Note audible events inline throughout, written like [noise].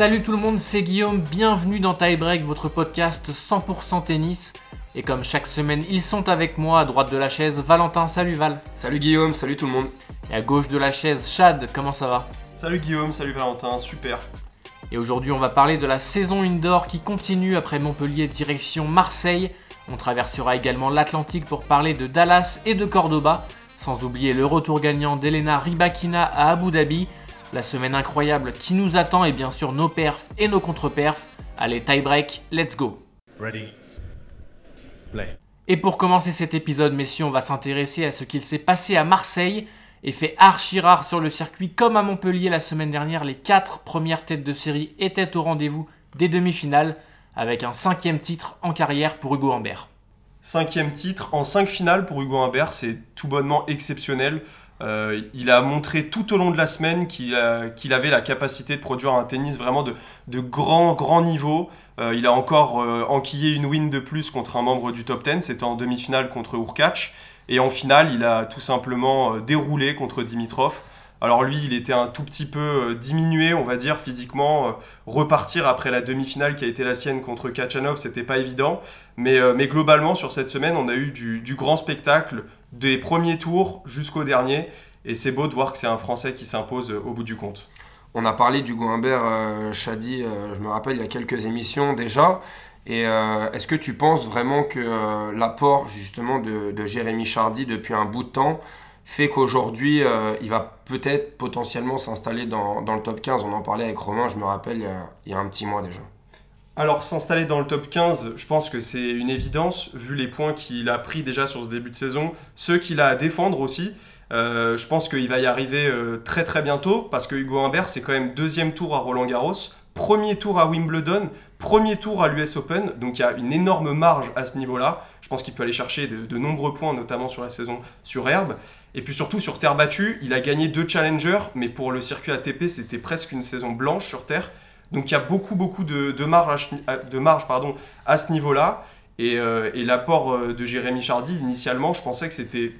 Salut tout le monde, c'est Guillaume, bienvenue dans Tie Break, votre podcast 100% tennis. Et comme chaque semaine, ils sont avec moi à droite de la chaise, Valentin, salut Val. Salut Guillaume, salut tout le monde. Et à gauche de la chaise, Chad, comment ça va? Salut Guillaume, salut Valentin, super. Et aujourd'hui, on va parler de la saison indoor qui continue après Montpellier direction Marseille. On traversera également l'Atlantique pour parler de Dallas et de Cordoba, sans oublier le retour gagnant d'Elena Rybakina à Abu Dhabi, la semaine incroyable qui nous attend et bien sûr nos perfs et nos contre-perfs. Allez, tie break, let's go Ready. Play. Et pour commencer cet épisode, messieurs, on va s'intéresser à ce qu'il s'est passé à Marseille. Et fait archi rare sur le circuit, comme à Montpellier la semaine dernière, les quatre premières têtes de série étaient au rendez-vous des demi-finales, avec un cinquième titre en carrière pour Hugo Humbert. Cinquième titre en cinq finales pour Hugo Humbert, c'est tout bonnement exceptionnel. Euh, il a montré tout au long de la semaine qu'il avait la capacité de produire un tennis vraiment de, grand, grand niveau. Euh, il a encore euh, enquillé une win de plus contre un membre du top 10, c'était en demi-finale contre Urkac. Et en finale, il a tout simplement déroulé contre Dimitrov. Alors lui, il était un tout petit peu diminué, on va dire, physiquement. Repartir après la demi-finale qui a été la sienne contre Kachanov, c'était pas évident. Mais, globalement, sur cette semaine, on a eu du grand spectacle, des premiers tours jusqu'au dernier. Et c'est beau de voir que c'est un Français qui s'impose euh, au bout du compte. On a parlé du Humbert euh, Chadi, euh, je me rappelle, il y a quelques émissions déjà. Et est-ce que tu penses vraiment que l'apport justement de, Jérémy Chardy depuis un bout de temps fait qu'aujourd'hui il va peut-être potentiellement s'installer dans, dans le top 15 On en parlait avec Romain, je me rappelle, il y a, il y a un petit mois déjà. Alors s'installer dans le top 15, je pense que c'est une évidence, vu les points qu'il a pris déjà sur ce début de saison, ceux qu'il a à défendre aussi. Euh, je pense qu'il va y arriver euh, très très bientôt, parce que Hugo Humbert, c'est quand même deuxième tour à Roland Garros, premier tour à Wimbledon, premier tour à l'US Open, donc il y a une énorme marge à ce niveau-là. Je pense qu'il peut aller chercher de, de nombreux points, notamment sur la saison sur herbe. Et puis surtout sur terre battue, il a gagné deux challengers, mais pour le circuit ATP, c'était presque une saison blanche sur terre. Donc il y a beaucoup, beaucoup de, marge, à, de marge pardon, à ce niveau-là. Et, euh, l'apport euh, de Jérémy Chardy, initialement, je pensais que c'était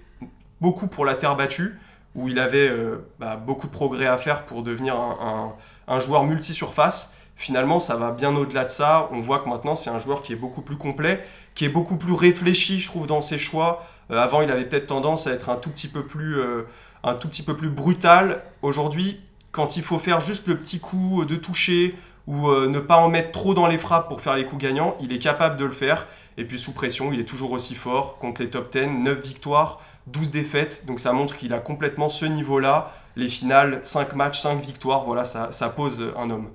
beaucoup pour la terre battue, où il avait euh, bah, beaucoup de progrès à faire pour devenir un, joueur multi-surface. Finalement, ça va bien au-delà de ça. On voit que maintenant, c'est un joueur qui est beaucoup plus complet, qui est beaucoup plus réfléchi, je trouve, dans ses choix. Avant, il avait peut-être tendance à être un tout petit peu plus, un tout petit peu plus brutal. Aujourd'hui, quand il faut faire juste le petit coup de toucher ou euh, ne pas en mettre trop dans les frappes pour faire les coups gagnants, il est capable de le faire. Et puis sous pression, il est toujours aussi fort contre les top 10, 9 victoires, 12 défaites. Donc ça montre qu'il a complètement ce niveau-là. Les finales, 5 matchs, 5 victoires, voilà, ça, pose un homme.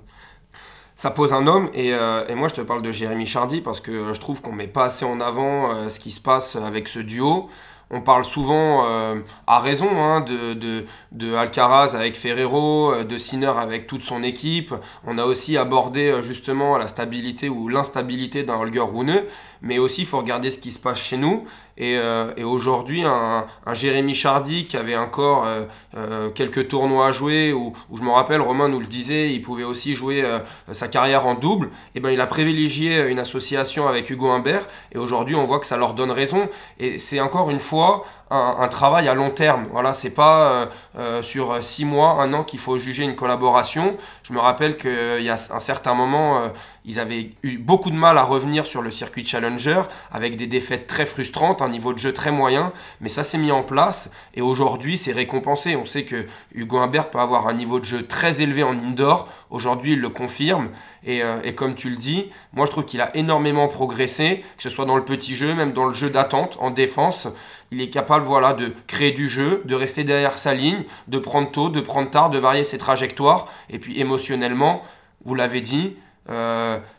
Ça pose un homme, et, euh, moi je te parle de Jérémy Chardy parce que je trouve qu'on met pas assez en avant euh, ce qui se passe avec ce duo. On parle souvent, euh, à raison, hein, de, de, de Alcaraz avec Ferrero, euh, de Sinner avec toute son équipe. On a aussi abordé euh, justement la stabilité ou l'instabilité d'un Holger Rune, mais aussi il faut regarder ce qui se passe chez nous. Et, euh, et aujourd'hui, un, Jérémy Chardy qui avait encore euh, euh, quelques tournois à jouer, où, où je me rappelle, Romain nous le disait, il pouvait aussi jouer sa carrière en double, et ben il a privilégié une association avec Hugo Humbert, et aujourd'hui on voit que ça leur donne raison. Et c'est encore une fois un, travail à long terme. Voilà, c'est pas euh, euh, sur six mois, un an qu'il faut juger une collaboration. Je me rappelle qu'il y a un certain moment, euh, ils avaient eu beaucoup de mal à revenir sur le circuit Challenger, avec des défaites très frustrantes, un niveau de jeu très moyen, mais ça s'est mis en place, et aujourd'hui c'est récompensé. On sait que Hugo Humbert peut avoir un niveau de jeu très élevé en indoor, aujourd'hui il le confirme, et, euh, et comme tu le dis, moi je trouve qu'il a énormément progressé, que ce soit dans le petit jeu, même dans le jeu d'attente, en défense. Il est capable voilà, de créer du jeu, de rester derrière sa ligne, de prendre tôt, de prendre tard, de varier ses trajectoires. Et puis émotionnellement, vous l'avez dit,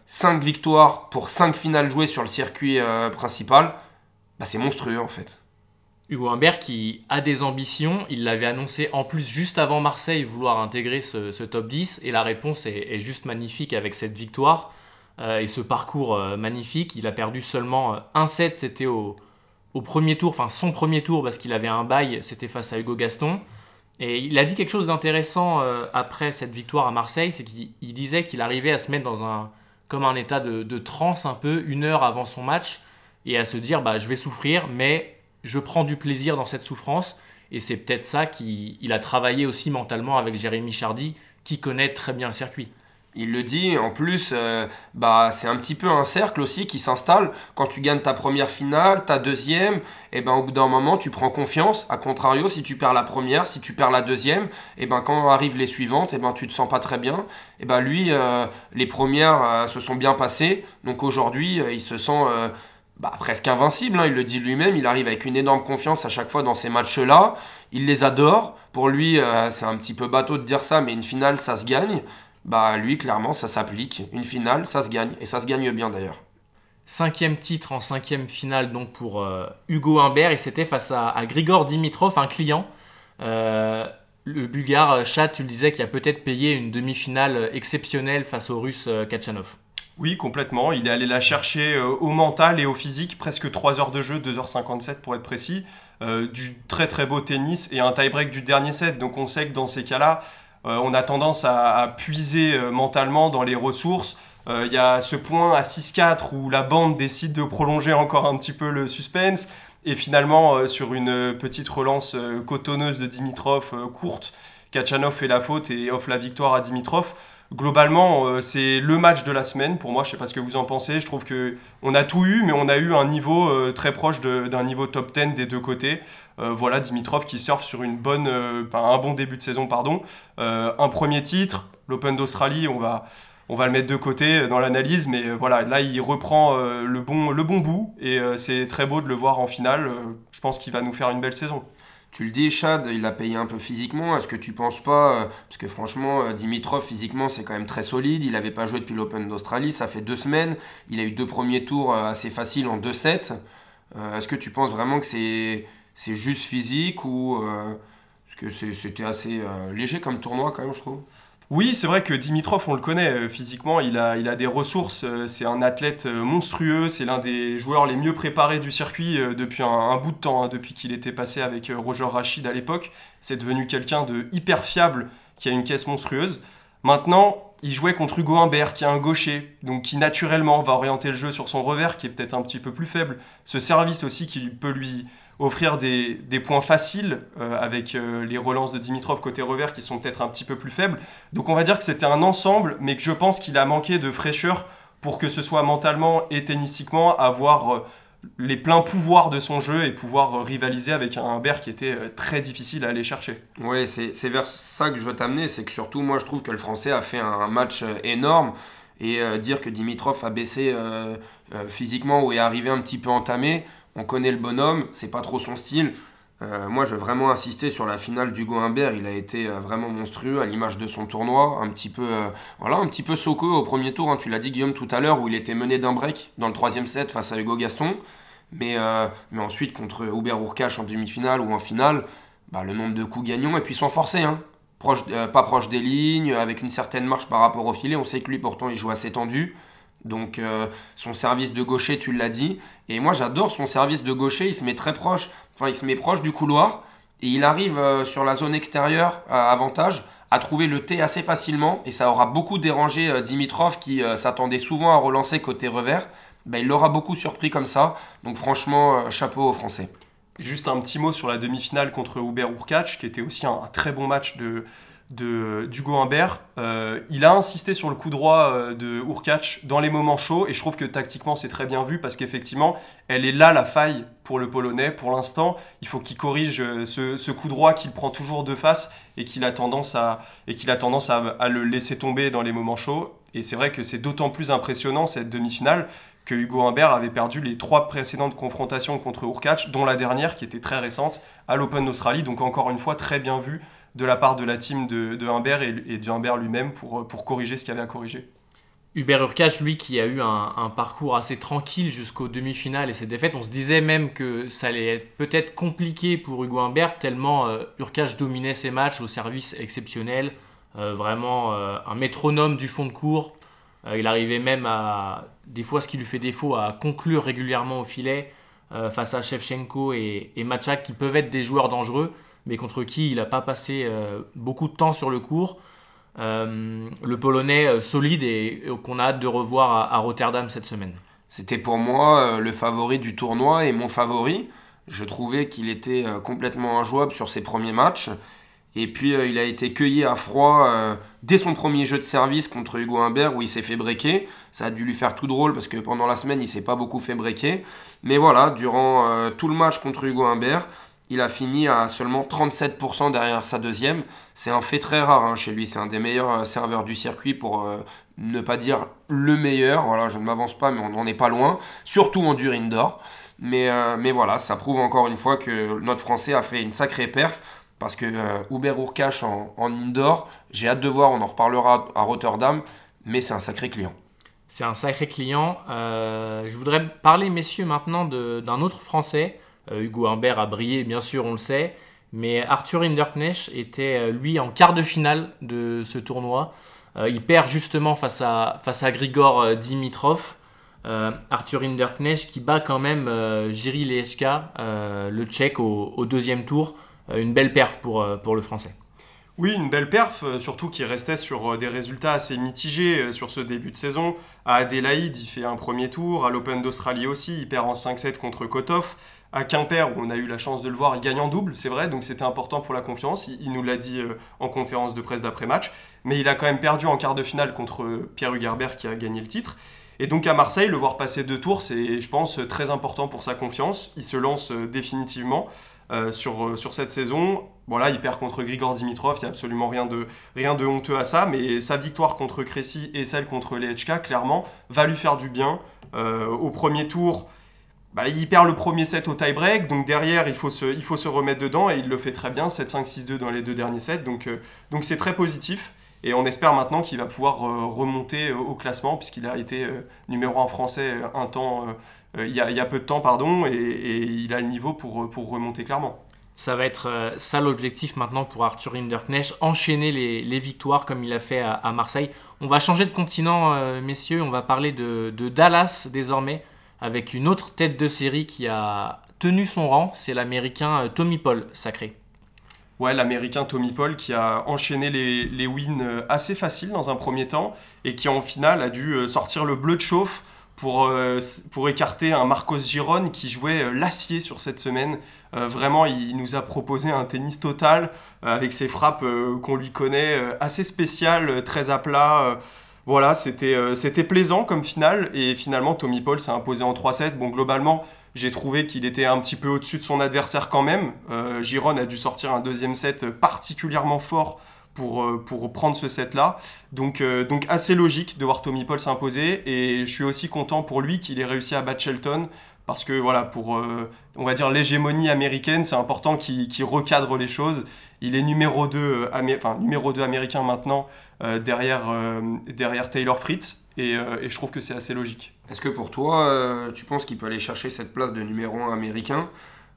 5 victoires pour 5 finales jouées sur le circuit euh, principal, bah, c'est monstrueux en fait. Hugo Humbert qui a des ambitions, il l'avait annoncé en plus juste avant Marseille vouloir intégrer ce, top 10 et la réponse est, juste magnifique avec cette victoire euh, et ce parcours euh, magnifique. Il a perdu seulement euh, un set, c'était au, premier tour, enfin son premier tour parce qu'il avait un bail, c'était face à Hugo Gaston. Et il a dit quelque chose d'intéressant après cette victoire à Marseille, c'est qu'il il disait qu'il arrivait à se mettre dans un comme un état de, de transe un peu une heure avant son match et à se dire bah je vais souffrir mais je prends du plaisir dans cette souffrance et c'est peut-être ça qu'il il a travaillé aussi mentalement avec Jérémy Chardy qui connaît très bien le circuit. Il le dit, en plus, euh, bah, c'est un petit peu un cercle aussi qui s'installe. Quand tu gagnes ta première finale, ta deuxième, et ben, au bout d'un moment, tu prends confiance. A contrario, si tu perds la première, si tu perds la deuxième, et ben, quand arrivent les suivantes, et ben, tu te sens pas très bien. Et ben, lui, euh, les premières euh, se sont bien passées. Donc aujourd'hui, il se sent bah, presque invincible. Hein. il le dit lui-même. Il arrive avec une énorme confiance à chaque fois dans ces matchs-là. Il les adore. Pour lui, c'est un petit peu bateau de dire ça, mais une finale, ça se gagne bah lui, clairement, ça s'applique. Une finale, ça se gagne, et ça se gagne bien d'ailleurs. Cinquième titre en cinquième finale donc pour euh, Hugo Humbert, et c'était face à, Grigor Dimitrov, un client. Euh, le Bulgare, euh, Chat, tu le disais, qui a peut-être payé une demi-finale exceptionnelle face au Russe Kachanov. Oui, complètement. Il est allé la chercher au mental et au physique, presque 3 heures de jeu, 2h57 pour être précis. du très très beau tennis et un tie-break du dernier set. Donc on sait que dans ces cas-là, euh, on a tendance à, puiser euh, mentalement dans les ressources. Euh, il y a ce point à 6-4 où la bande décide de prolonger encore un petit peu le suspense. Et finalement, sur une petite relance cotonneuse de Dimitrov courte, Kachanov fait la faute et offre la victoire à Dimitrov globalement, c'est le match de la semaine. Pour moi, je sais pas ce que vous en pensez. Je trouve que on a tout eu, mais on a eu un niveau très proche d'un niveau top 10 des deux côtés. Euh, voilà, Dimitrov qui surfe sur une bonne, euh, un bon début de saison, pardon. Euh, un premier titre, l'Open d'Australie, on va, on va le mettre de côté dans l'analyse, mais voilà, là il reprend le, bon, le bon bout et c'est très beau de le voir en finale. je pense qu'il va nous faire une belle saison. Tu le dis, Chad, il a payé un peu physiquement. Est-ce que tu penses pas Parce que franchement, Dimitrov, physiquement, c'est quand même très solide. Il n'avait pas joué depuis l'Open d'Australie. Ça fait deux semaines. Il a eu deux premiers tours assez faciles en 2-7. Est-ce que tu penses vraiment que c'est juste physique ou euh, parce que c'était assez euh, léger comme tournoi quand même, je trouve? Oui, c'est vrai que Dimitrov, on le connaît euh, physiquement, il a, a des ressources, c'est un athlète monstrueux, c'est l'un des joueurs les mieux préparés du circuit depuis un, bout de temps, hein, depuis qu'il était passé avec Roger Rachid à l'époque. C'est devenu quelqu'un de hyper fiable, qui a une caisse monstrueuse. Maintenant, il jouait contre Hugo Humbert, qui est un gaucher, donc qui naturellement va orienter le jeu sur son revers, qui est peut-être un petit peu plus faible. Ce service aussi qui peut lui, offrir des, points faciles euh, avec euh, les relances de Dimitrov côté revers qui sont peut-être un petit peu plus faibles. Donc on va dire que c'était un ensemble, mais que je pense qu'il a manqué de fraîcheur pour que ce soit mentalement et tennistiquement avoir euh, les pleins pouvoirs de son jeu et pouvoir rivaliser avec un Humbert qui était très difficile à aller chercher. Oui, c'est vers ça que je veux t'amener, c'est que surtout moi je trouve que le Français a fait un match énorme et dire que Dimitrov a baissé physiquement ou est arrivé un petit peu entamé, on connaît le bonhomme, c'est pas trop son style. Euh, moi, je veux vraiment insister sur la finale d'Hugo Humbert. Il a été euh, vraiment monstrueux à l'image de son tournoi. Un petit peu, euh, voilà, un petit peu Soko au premier tour. Hein. tu l'as dit, Guillaume, tout à l'heure, où il était mené d'un break dans le troisième set face à Hugo Gaston. Mais, mais ensuite, contre Hubert Urkash en demi-finale ou en finale, bah, le nombre de coups gagnants et puis sans forcer. Hein. Pas proche des lignes, avec une certaine marche par rapport au filet. On sait que lui, pourtant, il joue assez tendu. Donc euh, son service de gaucher, tu l'as dit. Et moi j'adore son service de gaucher, il se met très proche, enfin il se met proche du couloir. Et il arrive euh, sur la zone extérieure à avantage à trouver le T assez facilement. Et ça aura beaucoup dérangé euh, Dimitrov qui s'attendait souvent à relancer côté revers. Ben, il l'aura beaucoup surpris comme ça. Donc franchement, chapeau aux Français. Juste un petit mot sur la demi-finale contre Hubert Urkac, qui était aussi un très bon match de, d'Hugo Humbert. Euh, il a insisté sur le coup droit euh, de Urkac dans les moments chauds et je trouve que tactiquement c'est très bien vu parce qu'effectivement elle est là la faille pour le Polonais pour l'instant. Il faut qu'il corrige euh, ce, coup droit qu'il prend toujours de face et qu'il a tendance, à, et a tendance à, le laisser tomber dans les moments chauds. Et c'est vrai que c'est d'autant plus impressionnant cette demi-finale que Hugo Humbert avait perdu les trois précédentes confrontations contre Urkac, dont la dernière qui était très récente à l'Open d'Australie. Donc encore une fois très bien vu de la part de la team de, Humbert et, de Humbert lui-même pour, corriger ce qu'il y avait à corriger. Hubert Urkach, lui, qui a eu un, parcours assez tranquille jusqu'aux demi-finales et ses défaites, on se disait même que ça allait être peut-être compliqué pour Hugo Humbert, tellement euh, dominait ses matchs au service exceptionnel, euh, vraiment euh, un métronome du fond de cours. Euh, il arrivait même à, des fois ce qui lui fait défaut, à conclure régulièrement au filet face à Shevchenko et, et Machak, qui peuvent être des joueurs dangereux mais contre qui il n'a pas passé euh, beaucoup de temps sur le cours. Euh, le Polonais euh, solide et, qu'on a hâte de revoir à, Rotterdam cette semaine. C'était pour moi le favori du tournoi et mon favori. Je trouvais qu'il était complètement injouable sur ses premiers matchs. Et puis il a été cueilli à froid dès son premier jeu de service contre Hugo Humbert où il s'est fait breaker. Ça a dû lui faire tout drôle parce que pendant la semaine il s'est pas beaucoup fait breaker. Mais voilà, durant tout le match contre Hugo Humbert, il a fini à seulement 37% derrière sa deuxième. C'est un fait très rare hein, chez lui. C'est un des meilleurs serveurs du circuit pour ne pas dire le meilleur. Voilà, je ne m'avance pas, mais on n'en est pas loin. Surtout en dur indoor. Mais, euh, mais voilà, ça prouve encore une fois que notre Français a fait une sacrée perf. Parce que euh, Uber Urkash en, indoor, j'ai hâte de voir, on en reparlera à Rotterdam, mais c'est un sacré client. C'est un sacré client. Euh, je voudrais parler, messieurs, maintenant d'un autre Français. Hugo Humbert a brillé, bien sûr, on le sait. Mais Arthur Hinderknecht était, lui, en quart de finale de ce tournoi. Euh, il perd justement face à, face à Grigor euh, Dimitrov. Euh, Arthur Hinderknecht qui bat quand même Jiri Lechka, le tchèque, au, deuxième tour. une belle perf pour, pour le français. Oui, une belle perf, surtout qu'il restait sur des résultats assez mitigés sur ce début de saison. À Adélaïde, il fait un premier tour. À l'Open d'Australie aussi, il perd en 5-7 contre Kotov. À Quimper, où on a eu la chance de le voir, il gagne en double, c'est vrai, donc c'était important pour la confiance. Il, nous l'a dit en conférence de presse d'après-match mais il a quand même perdu en quart de finale contre Pierre Hugerbert qui a gagné le titre. Et donc à Marseille, le voir passer deux tours, c'est, je pense, très important pour sa confiance. Il se lance euh, définitivement euh, sur, euh, sur cette saison. Voilà, il perd contre Grigor Dimitrov, il n'y a absolument rien de, rien de honteux à ça, mais sa victoire contre Crécy et celle contre Lechka, clairement, va lui faire du bien. au premier tour, bah, il perd le premier set au tie-break, donc derrière, il faut, se, il faut se remettre dedans, et il le fait très bien, 7-5-6-2 dans les deux derniers sets, donc, donc c'est très positif. Et on espère maintenant qu'il va pouvoir euh, remonter euh, au classement, puisqu'il a été euh, numéro 1 français un temps, il y, a, peu de temps, pardon, et, il a le niveau pour, pour remonter clairement. Ça va être ça l'objectif maintenant pour Arthur Hinderknecht, enchaîner les, victoires comme il a fait à, Marseille. On va changer de continent, messieurs, on va parler de, de, Dallas désormais, avec une autre tête de série qui a tenu son rang, c'est l'américain Tommy Paul, sacré. Ouais, l'américain Tommy Paul qui a enchaîné les, wins euh, assez faciles dans un premier temps et qui en finale a dû euh, sortir le bleu de chauffe pour, euh, pour écarter un Marcos Giron qui jouait l'acier sur cette semaine. vraiment, il nous a proposé un tennis total avec ses frappes qu'on lui connaît, assez spéciales, très à plat. Voilà, c'était c'était plaisant comme finale et finalement Tommy Paul s'est imposé en 3-7. Bon, globalement, j'ai trouvé qu'il était un petit peu au-dessus de son adversaire quand même. Euh, Giron a dû sortir un deuxième set particulièrement fort pour, euh, pour prendre ce set-là. Donc, euh, donc assez logique de voir Tommy Paul s'imposer. Et je suis aussi content pour lui qu'il ait réussi à battre Shelton. Parce que voilà, pour on va dire l'hégémonie américaine, c'est important qu'il recadre les choses. Il est numéro 2, enfin, numéro 2 américain maintenant derrière, derrière Taylor Fritz. Et, et je trouve que c'est assez logique. Est-ce que pour toi, euh, tu penses qu'il peut aller chercher cette place de numéro 1 américain?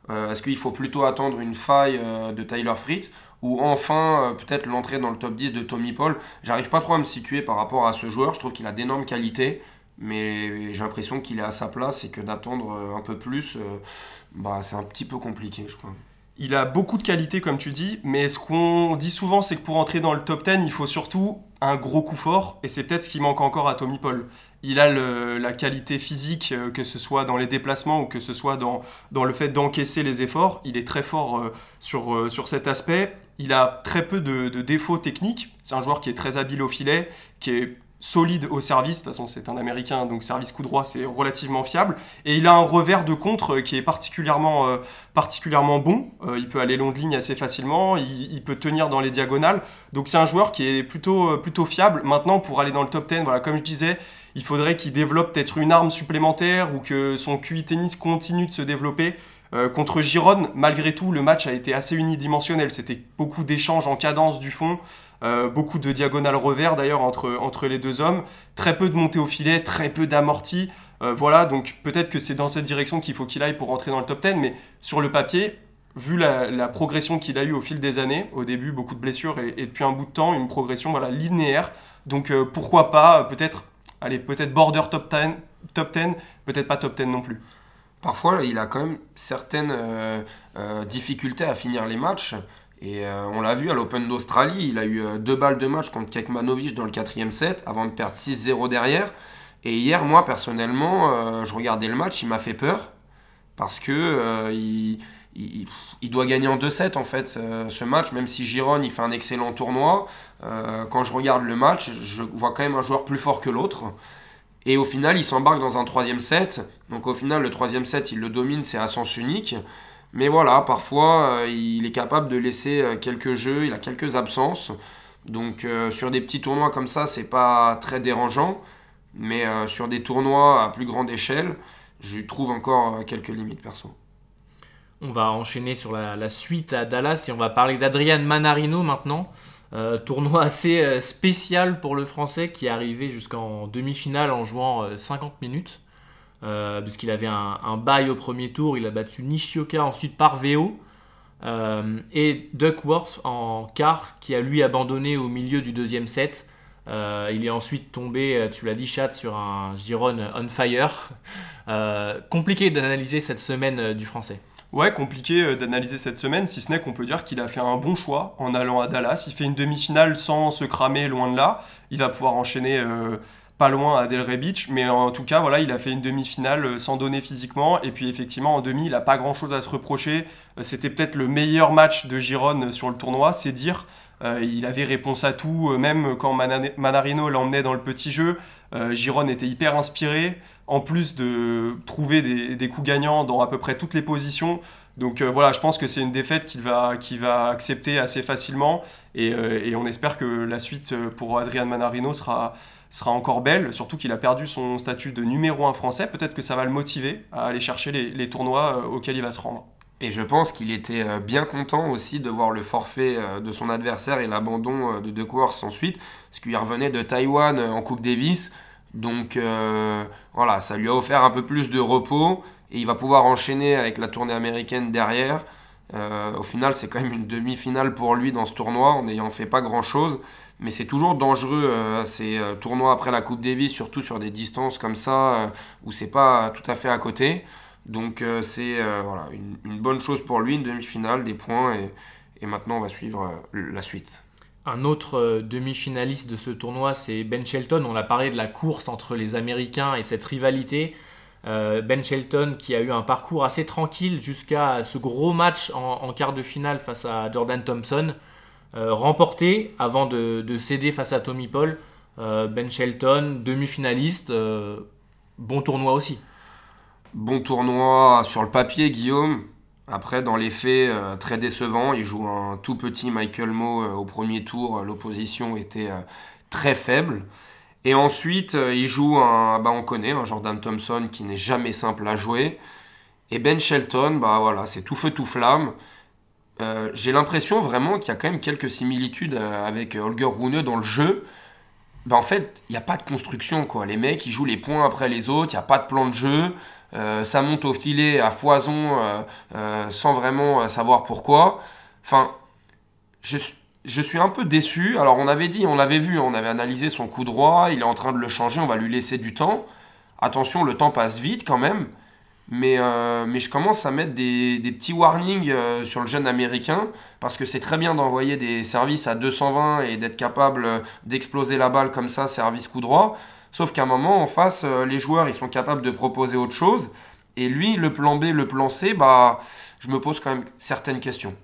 Euh, Est-ce qu'il faut plutôt attendre une faille euh, de Tyler Fritz? Ou enfin peut-être l'entrée dans le top 10 de Tommy Paul? J'arrive pas trop à me situer par rapport à ce joueur. Je trouve qu'il a d'énormes qualités, mais j'ai l'impression qu'il est à sa place et que d'attendre un peu plus, bah, c'est un petit peu compliqué, je crois. Il a beaucoup de qualités, comme tu dis, mais ce qu'on dit souvent, c'est que pour entrer dans le top 10, il faut surtout un gros coup fort, et c'est peut-être ce qui manque encore à Tommy Paul. Il a la qualité physique, euh, que ce soit dans les déplacements ou que ce soit dans, le fait d'encaisser les efforts. Il est très fort euh, sur, euh, sur cet aspect. Il a très peu de, de défauts techniques. C'est un joueur qui est très habile au filet, qui est solide au service. De toute façon, c'est un Américain, donc service coup droit, c'est relativement fiable. Et il a un revers de contre qui est particulièrement, particulièrement bon. il peut aller long de ligne assez facilement. Il, peut tenir dans les diagonales. Donc c'est un joueur qui est plutôt, plutôt fiable. Maintenant, pour aller dans le top 10, voilà, comme je disais, il faudrait qu'il développe peut-être une arme supplémentaire ou que son QI tennis continue de se développer. Euh, contre Giron, malgré tout, le match a été assez unidimensionnel. C'était beaucoup d'échanges en cadence du fond, euh, beaucoup de diagonales revers d'ailleurs entre, entre les deux hommes, très peu de montée au filet, très peu d'amorti. Euh, voilà, donc peut-être que c'est dans cette direction qu'il faut qu'il aille pour entrer dans le top 10, mais sur le papier, vu la, progression qu'il a eue au fil des années, au début beaucoup de blessures et, depuis un bout de temps, une progression voilà, linéaire. Donc pourquoi pas peut-être allez, peut-être border top 10, top 10 peut-être pas top 10 non plus. Parfois, il a quand même certaines euh, euh, difficultés à finir les matchs. Et euh, on l'a vu à l'Open d'Australie, il a eu deux balles de match contre Kekmanovic dans le quatrième set avant de perdre 6-0 derrière. Et hier, moi personnellement, je regardais le match, il m'a fait peur parce que il doit gagner en 2-7 en fait ce match, même si Giron il fait un excellent tournoi. quand je regarde le match, je vois quand même un joueur plus fort que l'autre. Et au final, il s'embarque dans un troisième set. Donc au final, le troisième set, il le domine, c'est à sens unique. Mais voilà, parfois, il est capable de laisser quelques jeux, il a quelques absences. Donc sur des petits tournois comme ça, c'est pas très dérangeant. Mais sur des tournois à plus grande échelle, je trouve encore quelques limites perso. On va enchaîner sur la, suite à Dallas et on va parler d'Adrian Manarino maintenant. Euh, tournoi assez euh, spécial pour le français qui est arrivé jusqu'en demi-finale en jouant 50 euh, puisqu'il avait un, bail au premier tour, il a battu Nishioka ensuite par VO. et Duckworth en quart qui a lui abandonné au milieu du deuxième set. il est ensuite tombé, tu l'as dit chat, sur un Giron on fire. compliqué d'analyser cette semaine du français. Ouais, compliqué euh, d'analyser cette semaine, si ce n'est qu'on peut dire qu'il a fait un bon choix en allant à Dallas. Il fait une demi-finale sans se cramer loin de là. Il va pouvoir enchaîner euh, pas loin à Delray Beach, mais en tout cas, voilà, il a fait une demi-finale euh, sans donner physiquement. Et puis effectivement, en demi, il n'a pas grand-chose à se reprocher. C'était peut-être le meilleur match de Giron sur le tournoi, c'est dire. il avait réponse à tout, même quand Manarino l'emmenait dans le petit jeu. Giron était hyper inspiré en plus de trouver des, coups gagnants dans à peu près toutes les positions. Donc euh, voilà, je pense que c'est une défaite qu'il va, accepter assez facilement euh, et, on espère que la suite euh, pour Adrian Manarino sera, sera encore belle, surtout qu'il a perdu son statut de numéro 1 français. Peut-être que ça va le motiver à aller chercher les, tournois auxquels il va se rendre. Et je pense qu'il était bien content aussi de voir le forfait de son adversaire et l'abandon de De Course ensuite, parce qu'il revenait de Taïwan en Coupe Davis. Donc euh, voilà, ça lui a offert un peu plus de repos et il va pouvoir enchaîner avec la tournée américaine derrière. Euh, au final, c'est quand même une demi-finale pour lui dans ce tournoi en n'ayant fait pas grand-chose. Mais c'est toujours dangereux euh, ces tournois après la Coupe Davis, surtout sur des distances comme ça où c'est pas tout à fait à côté. Donc c'est voilà, une, bonne chose pour lui, une demi-finale, des points et, et maintenant on va suivre la suite. Un autre euh, demi-finaliste de ce tournoi, c'est Ben Shelton. On a parlé de la course entre les Américains et cette rivalité. Euh, ben Shelton qui a eu un parcours assez tranquille jusqu'à ce gros match en, quart de finale face à Jordan Thompson, euh, remporté avant de, céder face à Tommy Paul. ben Shelton, demi-finaliste, bon tournoi aussi. Bon tournoi sur le papier, Guillaume. Après, dans les faits, euh, très décevant. Il joue un tout petit Michael Moe euh, au premier tour. L'opposition était euh, très faible. Et ensuite, il joue un, bah on connaît, un Jordan Thompson qui n'est jamais simple à jouer. Et Ben Shelton, bah voilà, c'est tout feu tout flamme. J'ai l'impression vraiment qu'il y a quand même quelques similitudes avec Holger Rune dans le jeu. Bah en fait, il n'y a pas de construction quoi. Les mecs, ils jouent les points après les autres. Il n'y a pas de plan de jeu. Euh, ça monte au filet à foison euh, euh, sans vraiment savoir pourquoi. Enfin, je, je, suis un peu déçu. Alors on avait dit, on l'avait vu, on avait analysé son coup droit, il est en train de le changer, on va lui laisser du temps. Attention, le temps passe vite quand même. Mais, mais je commence à mettre des, petits warnings sur le jeune américain parce que c'est très bien d'envoyer des services à 220 et d'être capable d'exploser la balle comme ça, service coup droit. Sauf qu'à un moment, en face, euh, les joueurs, ils sont capables de proposer autre chose. Et lui, le plan B, le plan C, bah, je me pose quand même certaines questions.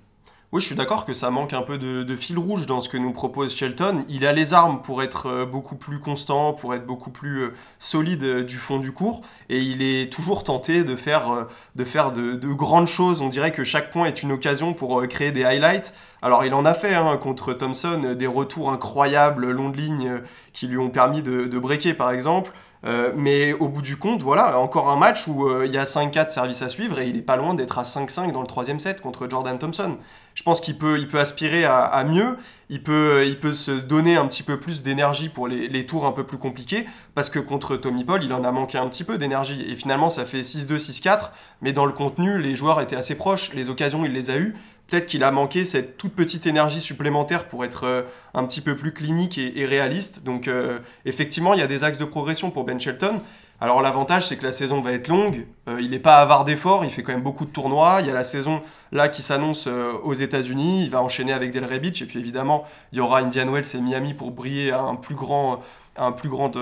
Oui, je suis d'accord que ça manque un peu de, fil rouge dans ce que nous propose Shelton. Il a les armes pour être euh, beaucoup plus constant, pour être beaucoup plus euh, solide du fond du cours, et il est toujours tenté de faire, de, faire de, grandes choses. On dirait que chaque point est une occasion pour créer des highlights. Alors il en a fait hein, contre Thompson euh, des retours incroyables, long de ligne, euh, qui lui ont permis de, de breaker par exemple. Euh, mais au bout du compte, voilà, encore un match où il y a 5-4 services à suivre et il est pas loin d'être à 5-5 dans le troisième set contre Jordan Thompson. Je pense qu'il peut, il peut aspirer à, mieux, il peut, il peut se donner un petit peu plus d'énergie pour les, les, tours un peu plus compliqués, parce que contre Tommy Paul, il en a manqué un petit peu d'énergie. Et finalement, ça fait 6-2, 6-4, mais dans le contenu, les joueurs étaient assez proches, les occasions, il les a eues peut-être qu'il a manqué cette toute petite énergie supplémentaire pour être euh, un petit peu plus clinique et, réaliste. Donc euh, effectivement, il y a des axes de progression pour Ben Shelton. Alors l'avantage, c'est que la saison va être longue. Euh, il n'est pas avare d'efforts, il fait quand même beaucoup de tournois. Il y a la saison là qui s'annonce aux États-Unis. Il va enchaîner avec Delray Beach. Et puis évidemment, il y aura Indian Wells et Miami pour briller à un plus grand, un plus grand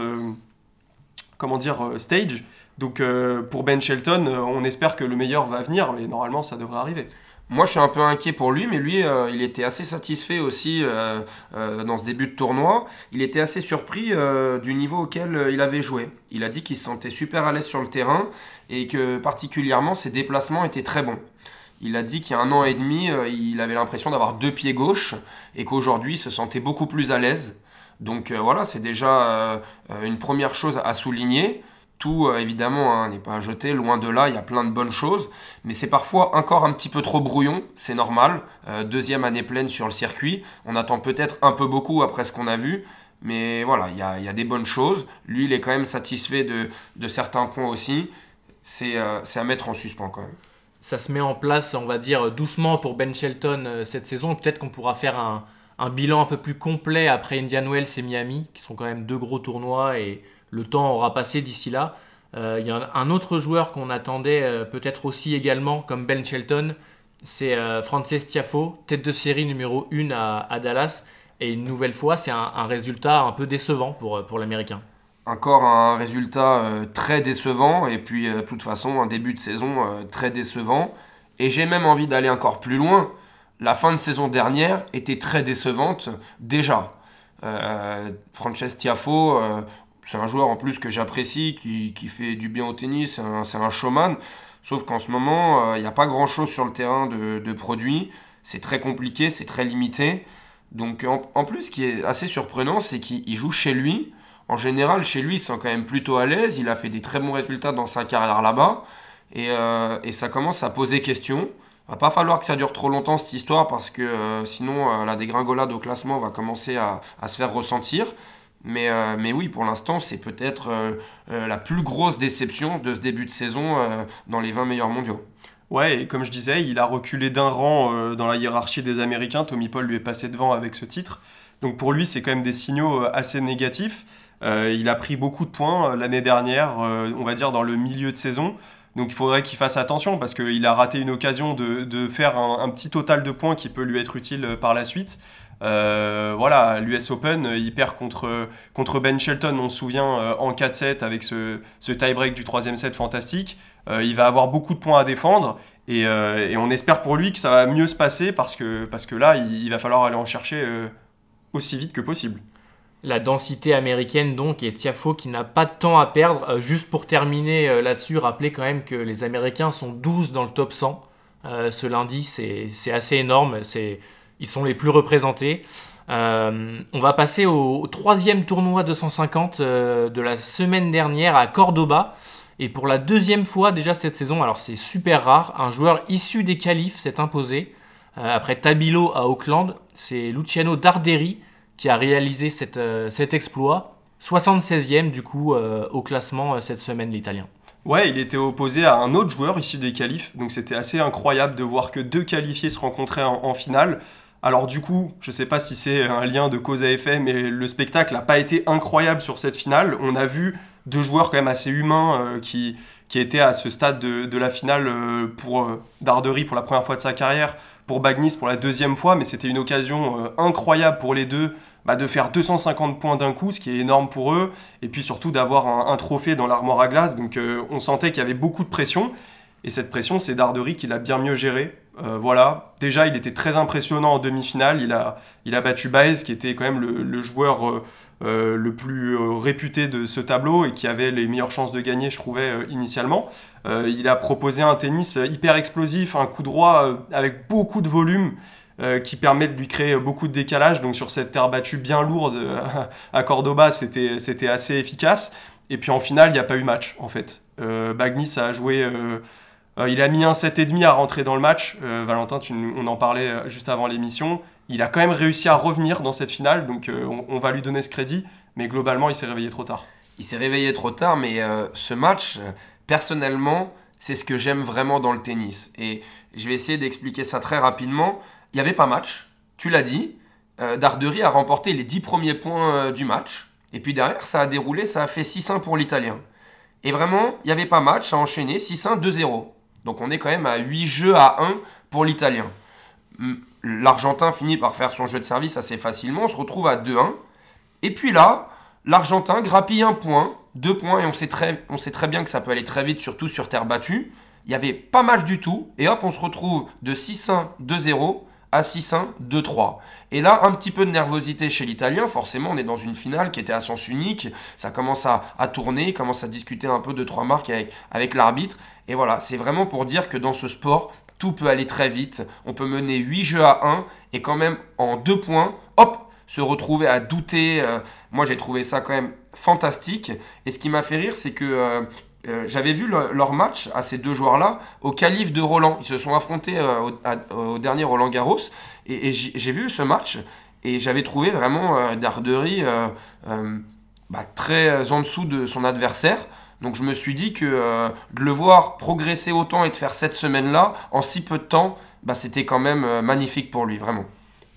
comment dire, stage. Donc pour Ben Shelton, on espère que le meilleur va venir, mais normalement, ça devrait arriver. Moi, je suis un peu inquiet pour lui, mais lui, euh, il était assez satisfait aussi euh, euh, dans ce début de tournoi. Il était assez surpris du niveau auquel il avait joué. Il a dit qu'il se sentait super à l'aise sur le terrain et que particulièrement ses déplacements étaient très bons. Il a dit qu'il y a un an et demi, il avait l'impression d'avoir deux pieds gauches et qu'aujourd'hui, il se sentait beaucoup plus à l'aise. Donc voilà, c'est déjà une première chose à souligner. Tout, euh, évidemment, hein, n'est pas à jeter, loin de là, il y a plein de bonnes choses, mais c'est parfois encore un petit peu trop brouillon, c'est normal. Euh, deuxième année pleine sur le circuit, on attend peut-être un peu beaucoup après ce qu'on a vu, mais voilà, il y a, des bonnes choses. Lui, il est quand même satisfait de, certains points aussi. Euh, c'est à mettre en suspens quand même. Ça se met en place, on va dire, doucement pour Ben Shelton cette saison. Peut-être qu'on pourra faire un, un, bilan un peu plus complet après Indian Wells et Miami, qui sont quand même deux gros tournois et le temps aura passé d'ici là. Euh, il y a un autre joueur qu'on attendait euh, peut-être aussi également, comme Ben Shelton, c'est euh, Frances Tiafo, tête de série numéro 1 à, Dallas. Et une nouvelle fois, c'est un, résultat un peu décevant pour, pour l'Américain. Encore un résultat très décevant, et puis de toute façon, un début de saison très décevant. Et j'ai même envie d'aller encore plus loin. La fin de saison dernière était très décevante déjà. Frances Tiafo, c'est un joueur en plus que j'apprécie, qui, fait du bien au tennis, c'est un, showman. Sauf qu'en ce moment, euh, il n'y a pas grand chose sur le terrain de, produits. C'est très compliqué, c'est très limité. Donc en, plus, ce qui est assez surprenant, c'est qu'il joue chez lui. En général, chez lui, il sent quand même plutôt à l'aise. Il a fait des très bons résultats dans sa carrière là-bas. Et, euh, ça commence à poser question. Va pas falloir que ça dure trop longtemps cette histoire parce que euh, sinon la dégringolade au classement va commencer à se faire ressentir. Mais, euh, mais oui, pour l'instant, c'est peut-être euh, euh, la plus grosse déception de ce début de saison dans les 20 meilleurs mondiaux. Ouais, et comme je disais, il a reculé d'un rang dans la hiérarchie des Américains. Tommy Paul lui est passé devant avec ce titre. Donc pour lui, c'est quand même des signaux assez négatifs. il a pris beaucoup de points l'année dernière, on va dire dans le milieu de saison. Donc il faudrait qu'il fasse attention parce qu'il a raté une occasion de, faire un, petit total de points qui peut lui être utile par la suite. Euh, voilà, l'US Open, il perd contre, contre Ben Shelton, on se souvient, euh, en 4-7 avec ce, ce tie-break du troisième set fantastique. Euh, il va avoir beaucoup de points à défendre et, on espère pour lui que ça va mieux se passer parce que, parce que là, il, va falloir aller en chercher aussi vite que possible. La densité américaine donc et Tiafo qui n'a pas de temps à perdre. juste pour terminer là-dessus, rappelez quand même que les Américains sont 12 dans le top 100 ce lundi, c'est assez énorme. C'est ils sont les plus représentés. Euh, on va passer au, troisième tournoi 250 euh, de la semaine dernière à Cordoba. Et pour la deuxième fois déjà cette saison, alors c'est super rare, un joueur issu des qualifs s'est imposé. Euh, après Tabilo à Auckland, c'est Luciano Darderi qui a réalisé cet exploit. 76e du coup au classement cette semaine l'Italien. Ouais, il était opposé à un autre joueur issu des qualifs, donc c'était assez incroyable de voir que deux qualifiés se rencontraient en finale. Alors du coup, je ne sais pas si c'est un lien de cause à effet, mais le spectacle n'a pas été incroyable sur cette finale. On a vu deux joueurs quand même assez humains euh, qui, qui étaient à ce stade de, la finale euh, pour euh, Dardery pour la première fois de sa carrière, pour Bagnis pour la deuxième fois, mais c'était une occasion incroyable pour les deux bah, de faire 250 points d'un coup, ce qui est énorme pour eux, et puis surtout d'avoir un, un, trophée dans l'armoire à glace. Donc on sentait qu'il y avait beaucoup de pression, et cette pression, c'est Dardery qui l'a bien mieux gérée. Euh, voilà, déjà il était très impressionnant en demi-finale. Il a, il a battu Baez, qui était quand même le, joueur euh, euh, le plus réputé de ce tableau et qui avait les meilleures chances de gagner, je trouvais, initialement. il a proposé un tennis hyper explosif, un coup droit avec beaucoup de volume. qui permet de lui créer beaucoup de décalage. Donc sur cette terre battue bien lourde [laughs] à Cordoba, c'était assez efficace. Et puis en finale, il n'y a pas eu match en fait. Bagnis a joué euh, il a mis un 7,5 à rentrer dans le match. Euh, Valentin, on en parlait euh, juste avant l'émission. Il a quand même réussi à revenir dans cette finale, donc on, va lui donner ce crédit. Mais globalement, il s'est réveillé trop tard. Il s'est réveillé trop tard, mais ce match, personnellement, c'est ce que j'aime vraiment dans le tennis. Et je vais essayer d'expliquer ça très rapidement. Il n'y avait pas match, tu l'as dit. Dardery a remporté les 10 premiers points du match. Et puis derrière, ça a déroulé, ça a fait 6-1 pour l'Italien. Et vraiment, il n'y avait pas match, à enchaîner 6-1, 2-0. Donc on est quand même à 8 jeux à 1 pour l'Italien. L'Argentin finit par faire son jeu de service assez facilement, on se retrouve à 2-1. Et puis là, l'Argentin grappille un point, deux points, et on sait, très, bien que ça peut aller très vite, surtout sur terre battue. il n'y avait pas match du tout, et hop, on se retrouve de 6-1, 2-0 à 6-1, 2-3. Et là, un petit peu de nervosité chez l'Italien. Forcément, on est dans une finale qui était à sens unique. Ça commence à, tourner, commence à discuter un peu de trois marques avec, avec l'arbitre. Et voilà, c'est vraiment pour dire que dans ce sport, tout peut aller très vite. On peut mener 8 jeux à 1 et quand même en 2 points, hop, se retrouver à douter. Euh, moi, j'ai trouvé ça quand même fantastique. Et ce qui m'a fait rire, c'est que euh, euh, j'avais vu leur match à ces deux joueurs-là au calife de Roland. Ils se sont affrontés au, dernier Roland Garros. Et, j'ai vu ce match et j'avais trouvé vraiment Dardery bah, très en dessous de son adversaire. Donc je me suis dit que de le voir progresser autant et de faire cette semaine-là en si peu de temps, bah, c'était quand même magnifique pour lui, vraiment.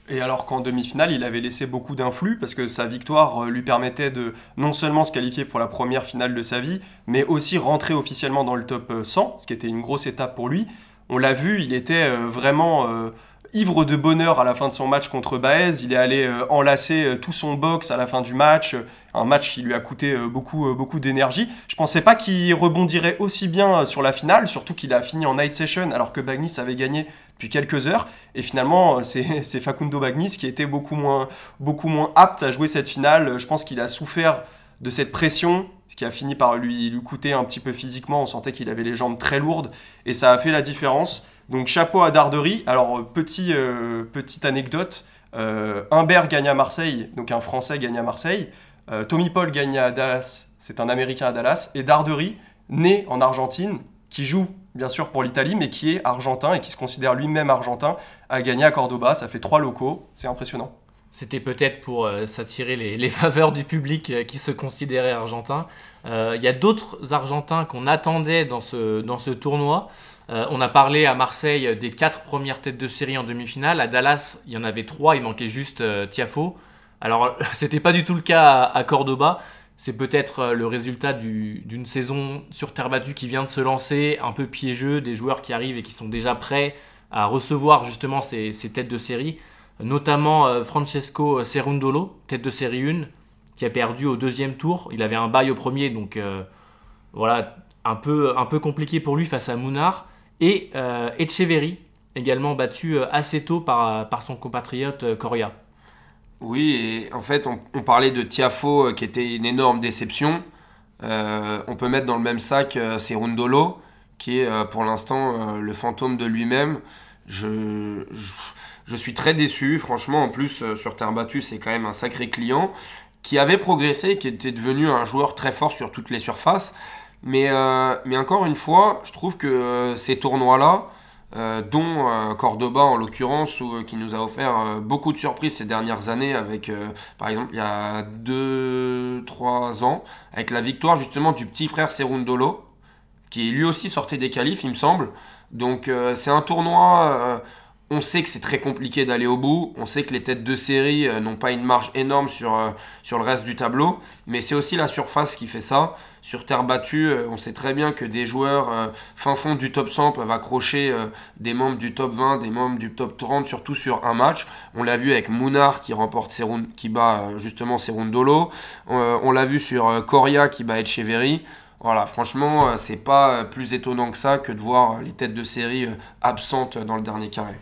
Et alors qu'en demi-finale, il avait laissé beaucoup d'influx parce que sa victoire euh, lui permettait de non seulement se qualifier pour la première finale de sa vie, mais aussi rentrer officiellement dans le top 100, euh, ce qui était une grosse étape pour lui. On l'a vu, il était euh, vraiment ivre de bonheur à la fin de son match contre Baez. Il est allé enlacer tout son box à la fin du match, un match qui lui a coûté beaucoup, beaucoup d'énergie. Je pensais pas qu'il rebondirait aussi bien sur la finale, surtout qu'il a fini en night session alors que Bagnis avait gagné depuis quelques heures. Et finalement, [laughs] c'est Facundo Bagnis qui était beaucoup moins, beaucoup moins apte à jouer cette finale. Je pense qu'il a souffert de cette pression qui a fini par lui, lui coûter un petit peu physiquement. On sentait qu'il avait les jambes très lourdes et ça a fait la différence. Donc chapeau à Dardery. Alors petit, euh, petite anecdote, euh, Humbert gagne à Marseille, donc un Français gagne à Marseille. Euh, Tommy Paul gagne à Dallas, c'est un Américain à Dallas. Et Dardery, né en Argentine, qui joue bien sûr pour l'Italie, mais qui est argentin et qui se considère lui-même argentin, a gagné à Cordoba. Ça fait trois locaux, c'est impressionnant. C'était peut-être pour euh, s'attirer les, [laughs] faveurs du public euh, qui se considérait argentin. Euh, il y a d'autres Argentins qu'on attendait dans ce, dans ce tournoi. on a parlé à Marseille des quatre premières têtes de série en demi-finale. À Dallas, il y en avait trois, il manquait juste Tiafo. Alors, [laughs] c'était pas du tout le cas à Cordoba c'est peut-être euh, le résultat d'une saison sur terre battue qui vient de se lancer, un peu piégeux, des joueurs qui arrivent et qui sont déjà prêts à recevoir justement ces, têtes de série, notamment euh, Francesco Cerundolo, tête de série 1, qui a perdu au deuxième tour. Il avait un bail au premier, donc euh, voilà, un peu, un peu compliqué pour lui face à Mounard. Et Echeverry, également battu assez tôt par, par son compatriote Coria. Oui, et en fait, on, parlait de Tiafo euh, qui était une énorme déception. Euh, on peut mettre dans le même sac euh, Serundolo, qui est pour l'instant le fantôme de lui-même. Je, je, suis très déçu, franchement. En plus, sur terre battue, c'est quand même un sacré client qui avait progressé, qui était devenu un joueur très fort sur toutes les surfaces. Mais, mais encore une fois, je trouve que ces tournois-là, euh, dont euh, Cordoba en l'occurrence, euh, qui nous a offert beaucoup de surprises ces dernières années, avec par exemple il y a 2-3 ans, avec la victoire justement du petit frère Serundolo, qui lui aussi sortait des qualifs, il me semble. Donc c'est un tournoi on sait que c'est très compliqué d'aller au bout, on sait que les têtes de série euh, n'ont pas une marge énorme sur, euh, sur le reste du tableau, mais c'est aussi la surface qui fait ça. Sur terre battue, euh, on sait très bien que des joueurs fin fond du top 100 peuvent accrocher des membres du top 20, des membres du top 30, surtout sur un match. On l'a vu avec Mounar qui remporte qui bat justement Serundolo. on l'a vu sur Coria qui bat Echeverry. Voilà, franchement, c'est pas plus étonnant que ça que de voir les têtes de série absentes dans le dernier carré.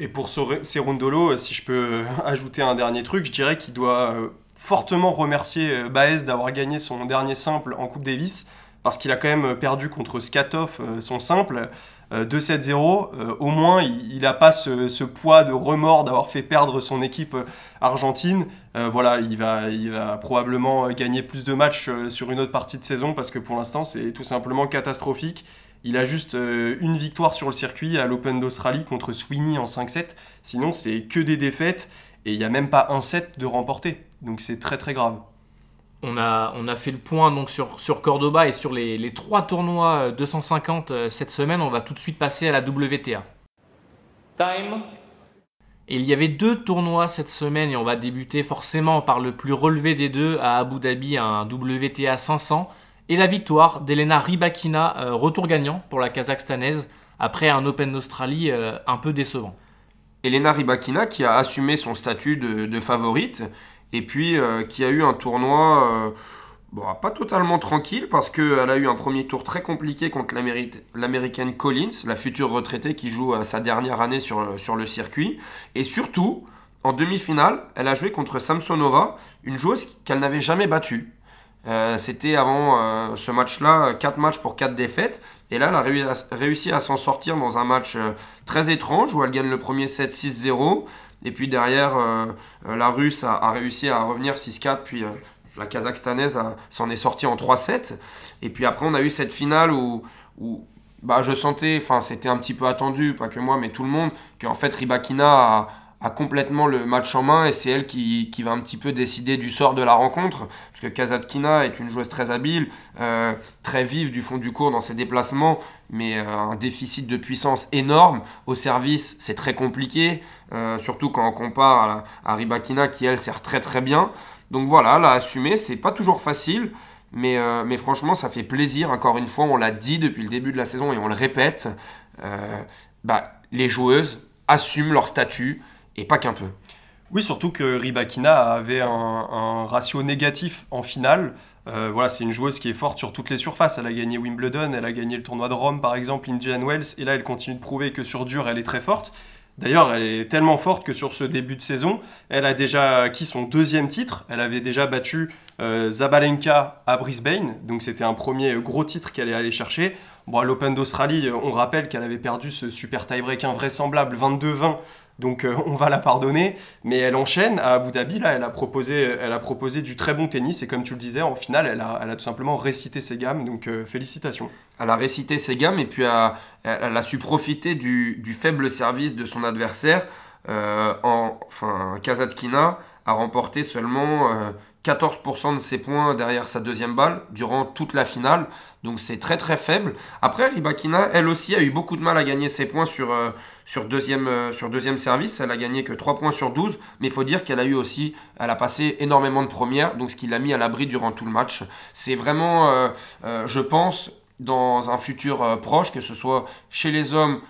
Et pour Serundolo, si je peux [laughs] ajouter un dernier truc, je dirais qu'il doit euh, fortement remercier euh, Baez d'avoir gagné son dernier simple en Coupe Davis, parce qu'il a quand même perdu contre Skatov euh, son simple 2-7-0. Au moins, il n'a pas ce, poids de remords d'avoir fait perdre son équipe argentine. voilà, il va probablement gagner plus de matchs sur une autre partie de saison, parce que pour l'instant, c'est tout simplement catastrophique. Il a juste euh, une victoire sur le circuit à l'Open d'Australie contre Sweeney en 5-7. Sinon, c'est que des défaites et il n'y a même pas un set de remporté. Donc c'est très très grave. On a, on a fait le point donc sur, sur Cordoba et sur les, trois tournois 250 euh, euh, cette semaine. On va tout de suite passer à la WTA. Time. Et il y avait deux tournois cette semaine et on va débuter forcément par le plus relevé des deux à Abu Dhabi, un WTA 500 et la victoire d'Elena Rybakina, euh, retour gagnant pour la Kazakhstanaise, après un Open d'Australie euh, un peu décevant. Elena Rybakina qui a assumé son statut de, favorite et puis euh, qui a eu un tournoi Bon, pas totalement tranquille parce qu'elle a eu un premier tour très compliqué contre l'américaine Collins, la future retraitée qui joue sa dernière année sur, sur le circuit. Et surtout, en demi-finale, elle a joué contre Samsonova, une joueuse qu'elle n'avait jamais battue. Euh, c'était avant euh, ce match-là 4 matchs pour 4 défaites. Et là, elle a réussi à s'en sortir dans un match euh, très étrange où elle gagne le premier set 6-0. Et puis derrière, la Russe a, réussi à revenir 6-4. Puis la Kazakhstanaise s'en est sortie en 3-7. Et puis après, on a eu cette finale où, où bah, je sentais, enfin c'était un petit peu attendu, pas que moi, mais tout le monde, qu'en fait Ribakina a, a, complètement le match en main et c'est elle qui, qui, va un petit peu décider du sort de la rencontre. Parce que Kazatkina est une joueuse très habile, euh, très vive du fond du cours dans ses déplacements, mais euh, un déficit de puissance énorme. Au service, c'est très compliqué, euh, surtout quand on compare à, à Ribakina qui elle sert très très bien. Donc voilà, l'a assumer, c'est pas toujours facile, mais, mais franchement, ça fait plaisir. Encore une fois, on l'a dit depuis le début de la saison et on le répète, bah, les joueuses assument leur statut et pas qu'un peu. Oui, surtout que Ribakina avait un, ratio négatif en finale. Euh, voilà, c'est une joueuse qui est forte sur toutes les surfaces. Elle a gagné Wimbledon, elle a gagné le tournoi de Rome par exemple, Indian Wells, et là elle continue de prouver que sur dur elle est très forte. D'ailleurs, elle est tellement forte que sur ce début de saison, elle a déjà acquis son deuxième titre. Elle avait déjà battu euh, Zabalenka à Brisbane, donc c'était un premier gros titre qu'elle est allée chercher. Bon, à l'Open d'Australie, on rappelle qu'elle avait perdu ce super tie-break invraisemblable 22-20 donc euh, on va la pardonner. Mais elle enchaîne à Abu Dhabi, là, elle a proposé, du très bon tennis. Et comme tu le disais, en finale, elle a, tout simplement récité ses gammes. Donc euh, félicitations. Elle a récité ses gammes et puis elle a su profiter du, faible service de son adversaire. Euh, en, enfin, Kazatkina a remporté seulement 14% de ses points derrière sa deuxième balle durant toute la finale. Donc c'est très très faible. Après, Ribakina, elle aussi, a eu beaucoup de mal à gagner ses points sur, euh, sur, deuxième, euh, sur deuxième service. Elle a gagné que 3 points sur 12. Mais il faut dire qu'elle a eu aussi, elle a passé énormément de premières. Donc ce qui l'a mis à l'abri durant tout le match. C'est vraiment, euh, je pense, dans un futur proche, que ce soit chez les hommes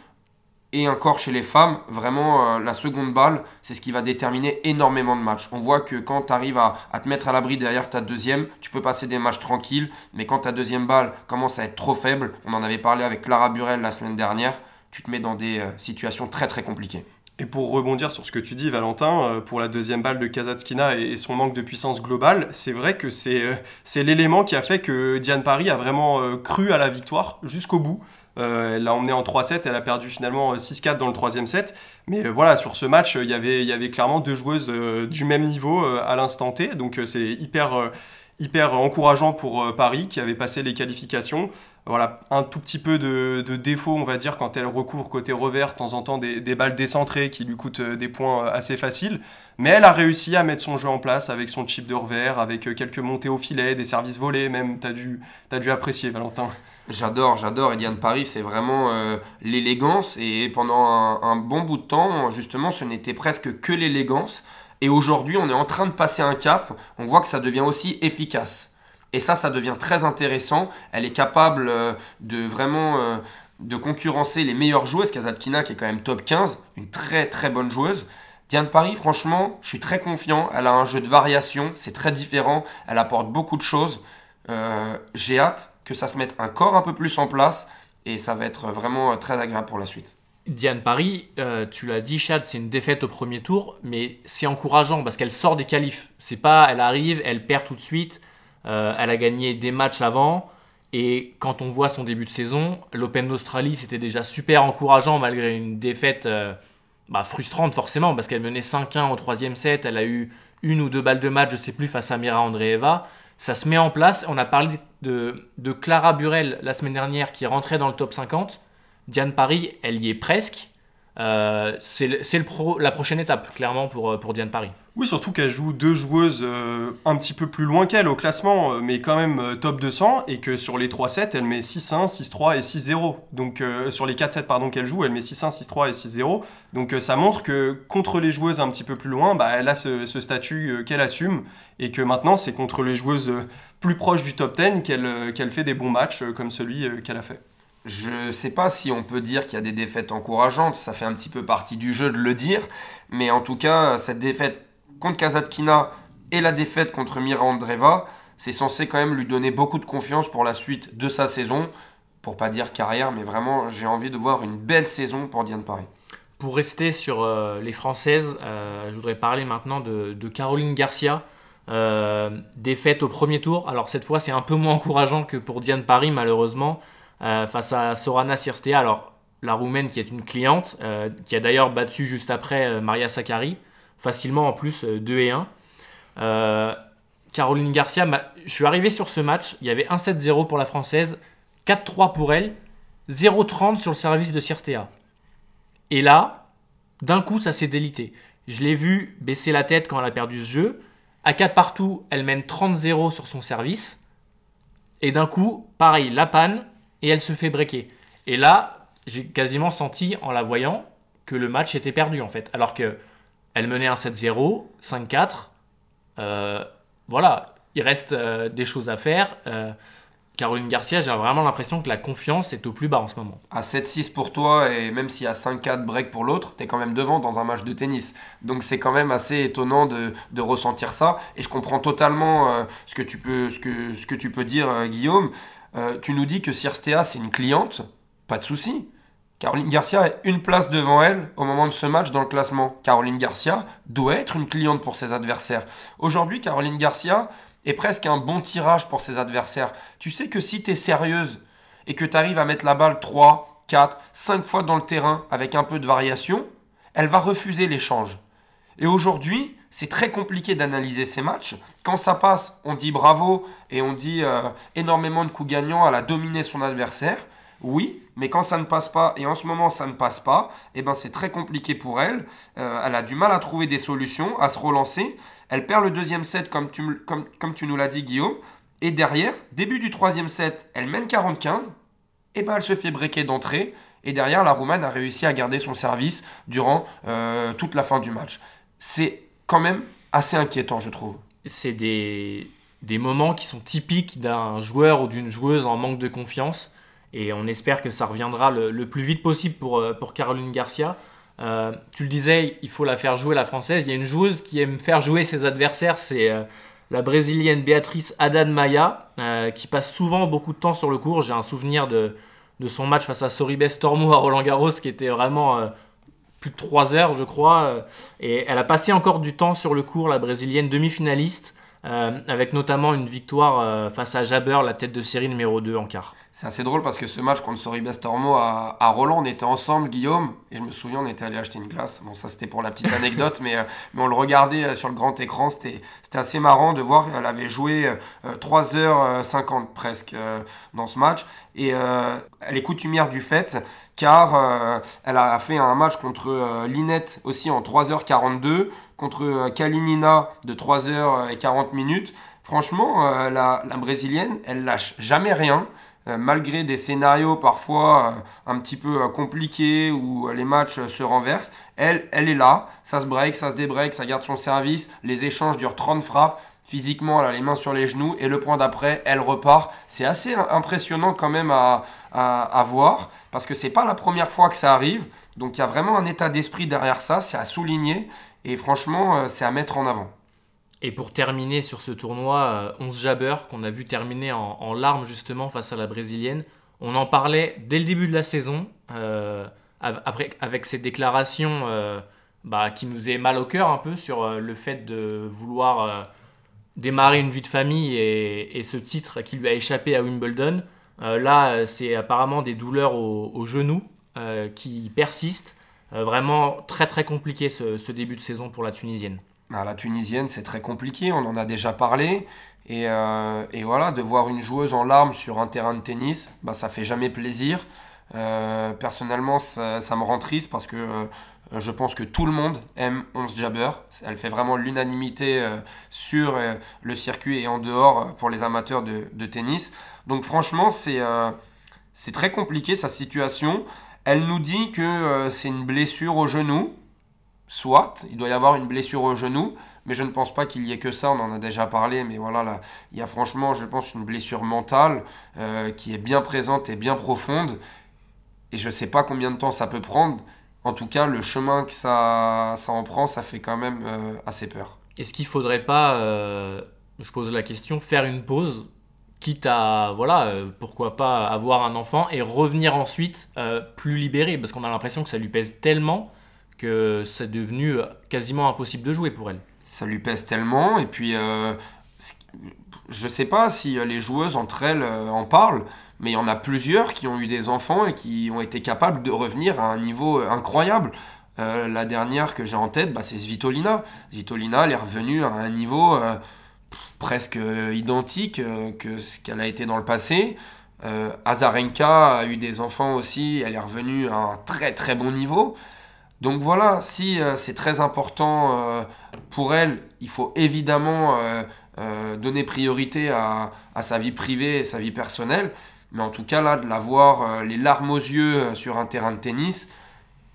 et encore chez les femmes, vraiment, euh, la seconde balle, c'est ce qui va déterminer énormément de matchs. On voit que quand tu arrives à, te mettre à l'abri derrière ta deuxième, tu peux passer des matchs tranquilles, mais quand ta deuxième balle commence à être trop faible, on en avait parlé avec Clara Burel la semaine dernière, tu te mets dans des euh, situations très très compliquées. Et pour rebondir sur ce que tu dis, Valentin, euh, pour la deuxième balle de Kazatskina et son manque de puissance globale, c'est vrai que c'est l'élément qui a fait que Diane Paris a vraiment cru à la victoire jusqu'au bout. Euh, elle l'a emmené en 3-7, elle a perdu finalement 6-4 euh, dans le troisième set. Mais euh, voilà, sur ce match, il y avait, clairement deux joueuses du même niveau à l'instant T. Donc c'est hyper, encourageant pour Paris qui avait passé les qualifications. Voilà, un tout petit peu de, défaut, on va dire, quand elle recouvre côté revers, de temps en temps des, balles décentrées qui lui coûtent des points assez faciles. Mais elle a réussi à mettre son jeu en place avec son chip de revers, avec quelques montées au filet, des services volés même. Tu as, dû, as dû apprécier, Valentin. J'adore, j'adore. Ediane Paris, c'est vraiment euh, l'élégance. Et pendant un, bon bout de temps, justement, ce n'était presque que l'élégance. Et aujourd'hui, on est en train de passer un cap. On voit que ça devient aussi efficace. Et ça, ça devient très intéressant. Elle est capable euh, de vraiment euh, de concurrencer les meilleures joueuses. Kazatkina, qui est quand même top 15, une très très bonne joueuse. Diane Paris, franchement, je suis très confiant. Elle a un jeu de variation, c'est très différent. Elle apporte beaucoup de choses. J'ai hâte que ça se mette un corps un peu plus en place et ça va être vraiment très agréable pour la suite. Diane Paris, euh, tu l'as dit, Chad, c'est une défaite au premier tour, mais c'est encourageant parce qu'elle sort des qualifs. C'est pas, elle arrive, elle perd tout de suite. Euh, elle a gagné des matchs avant. Et quand on voit son début de saison, l'Open d'Australie, c'était déjà super encourageant malgré une défaite euh, bah, frustrante forcément parce qu'elle menait 5-1 au troisième set. Elle a eu une ou deux balles de match, je sais plus, face à Mira Andreeva ça se met en place. On a parlé de, Clara Burel la semaine dernière qui rentrait dans le top 50. Diane Paris, elle y est presque. Euh, c'est la prochaine étape, clairement, pour, pour Diane Paris. Oui, surtout qu'elle joue deux joueuses euh, un petit peu plus loin qu'elle au classement, euh, mais quand même euh, top 200, et que sur les 3-7, elle met 6-1, 6-3 et 6-0. Donc sur les 4-7 pardon qu'elle joue, elle met 6-1, 6-3 et 6-0. Donc ça montre que contre les joueuses un petit peu plus loin, bah, elle a ce, statut qu'elle assume, et que maintenant c'est contre les joueuses plus proches du top 10 qu'elle qu'elle fait des bons matchs comme celui qu'elle a fait. Je ne sais pas si on peut dire qu'il y a des défaites encourageantes, ça fait un petit peu partie du jeu de le dire, mais en tout cas, cette défaite contre Kazatkina et la défaite contre Mira Andreva, c'est censé quand même lui donner beaucoup de confiance pour la suite de sa saison. Pour pas dire carrière, mais vraiment, j'ai envie de voir une belle saison pour Diane Paris. Pour rester sur euh, les Françaises, euh, je voudrais parler maintenant de, de Caroline Garcia. Euh, défaite au premier tour. Alors cette fois, c'est un peu moins encourageant que pour Diane Paris, malheureusement, euh, face à Sorana Cirstea. Alors la Roumaine qui est une cliente, euh, qui a d'ailleurs battu juste après euh, Maria Sakkari, facilement en plus euh, 2 et 1. Euh, Caroline Garcia, je suis arrivé sur ce match, il y avait 1-7-0 pour la Française, 4-3 pour elle, 0-30 sur le service de Cirstea. Et là, d'un coup, ça s'est délité. Je l'ai vu baisser la tête quand elle a perdu ce jeu. À 4 partout, elle mène 30-0 sur son service. Et d'un coup, pareil, la panne, et elle se fait breaker. Et là, j'ai quasiment senti, en la voyant, que le match était perdu, en fait. Alors que elle menait un 7-0, 5-4. Euh, voilà, il reste euh, des choses à faire. Euh, Caroline Garcia, j'ai vraiment l'impression que la confiance est au plus bas en ce moment. À 7-6 pour toi, et même y a 5-4 break pour l'autre, t'es quand même devant dans un match de tennis. Donc c'est quand même assez étonnant de, de ressentir ça. Et je comprends totalement ce, que tu peux, ce, que, ce que tu peux dire, Guillaume. Euh, tu nous dis que Cirstea, c'est une cliente. Pas de souci. Caroline Garcia est une place devant elle au moment de ce match dans le classement. Caroline Garcia doit être une cliente pour ses adversaires. Aujourd'hui, Caroline Garcia est presque un bon tirage pour ses adversaires. Tu sais que si tu es sérieuse et que tu arrives à mettre la balle 3, 4, 5 fois dans le terrain avec un peu de variation, elle va refuser l'échange. Et aujourd'hui, c'est très compliqué d'analyser ces matchs. Quand ça passe, on dit bravo et on dit euh, énormément de coups gagnants, elle a dominé son adversaire. Oui, mais quand ça ne passe pas, et en ce moment ça ne passe pas, eh ben c'est très compliqué pour elle. Euh, elle a du mal à trouver des solutions, à se relancer. Elle perd le deuxième set comme tu, nous l'as dit Guillaume. Et derrière, début du troisième set, elle mène 40-15. Et ben elle se fait breaker d'entrée. Et derrière, la Roumaine a réussi à garder son service durant euh, toute la fin du match. C'est quand même assez inquiétant, je trouve. c'est des, des moments qui sont typiques d'un joueur ou d'une joueuse en manque de confiance. Et on espère que ça reviendra le, le plus vite possible pour, euh, pour Caroline Garcia. Euh, tu le disais, il faut la faire jouer la française. Il y a une joueuse qui aime faire jouer ses adversaires, c'est euh, la brésilienne Béatrice Maia, euh, qui passe souvent beaucoup de temps sur le court. J'ai un souvenir de, de son match face à Soribes Tormo à Roland Garros qui était vraiment plus de 3 heures, je crois. euh, et elle a passé encore du temps sur le court, la brésilienne demi-finaliste, euh, avec notamment une victoire euh, face à Jabber, la tête de série numéro 2 en quart. C'est assez drôle parce que ce match contre Soribes Tormo à, à Roland, on était ensemble, Guillaume, et je me souviens, on était allé acheter une glace. Bon, ça c'était pour la petite anecdote, [laughs] mais, euh, mais on le regardait euh, sur le grand écran. C'était assez marrant de voir qu'elle avait joué euh, 3h50 presque euh, dans ce match. Et elle est coutumière du fait, car elle a fait un match contre Linette aussi en 3h42, contre Kalinina de 3h40 minutes. Franchement, la, la brésilienne, elle lâche jamais rien. Euh, malgré des scénarios parfois euh, un petit peu euh, compliqués où les matchs se renversent, elle, elle est là, ça se break, ça se débreak, ça garde son service, les échanges durent 30 frappes, physiquement elle a les mains sur les genoux et le point d'après, elle repart. C'est assez im- impressionnant quand même à, à, à voir parce que c'est pas la première fois que ça arrive, donc il y a vraiment un état d'esprit derrière ça, c'est à souligner et franchement c'est à mettre en avant. Et pour terminer sur ce tournoi, euh, 11 Jabber, qu'on a vu terminer en, larmes justement face à la brésilienne, on en parlait dès le début de la saison, euh, après, avec ces déclarations euh, bah, qui nous faisaient mal au cœur un peu sur euh, le fait de vouloir euh, démarrer une vie de famille et, ce titre qui lui a échappé à Wimbledon. Euh, là, euh, c'est apparemment des douleurs au, au genou euh, qui persistent. Euh, vraiment très très compliqué ce début de saison pour la Tunisienne. Ah, la tunisienne, c'est très compliqué, on en a déjà parlé. Et, euh, et voilà, de voir une joueuse en larmes sur un terrain de tennis, bah, ça fait jamais plaisir. Euh, personnellement, ça, me rend triste parce que euh, je pense que tout le monde aime 11 Jabber. Elle fait vraiment l'unanimité sur le circuit et en dehors pour les amateurs de, tennis. Donc franchement, c'est très compliqué sa situation. Elle nous dit que c'est une blessure au genou. Soit, il doit y avoir une blessure au genou, mais je ne pense pas qu'il y ait que ça, on en a déjà parlé, mais voilà, là, il y a franchement, je pense, une blessure mentale euh, qui est bien présente et bien profonde, et je ne sais pas combien de temps ça peut prendre. En tout cas, le chemin que ça, ça en prend, ça fait quand même euh, assez peur. Est-ce qu'il faudrait pas euh, je pose la question, faire une pause, quitte à, voilà, pourquoi pas avoir un enfant et revenir ensuite plus libéré, parce qu'on a l'impression que ça lui pèse tellement que c'est devenu euh, quasiment impossible de jouer pour elle. Ça lui pèse tellement, et puis je sais pas si les joueuses entre elles en parlent, mais il y en a plusieurs qui ont eu des enfants et qui ont été capables de revenir à un niveau incroyable. la dernière que j'ai en tête, bah, c'est Svitolina. Svitolina, elle est revenue à un niveau presque identique euh, que ce qu'elle a été dans le passé. Euh, Azarenka a eu des enfants aussi, elle est revenue à un très très bon niveau. Donc voilà, si euh, c'est très important pour elle, il faut évidemment donner priorité à, sa vie privée et sa vie personnelle. Mais en tout cas, là, de la voir les larmes aux yeux sur un terrain de tennis,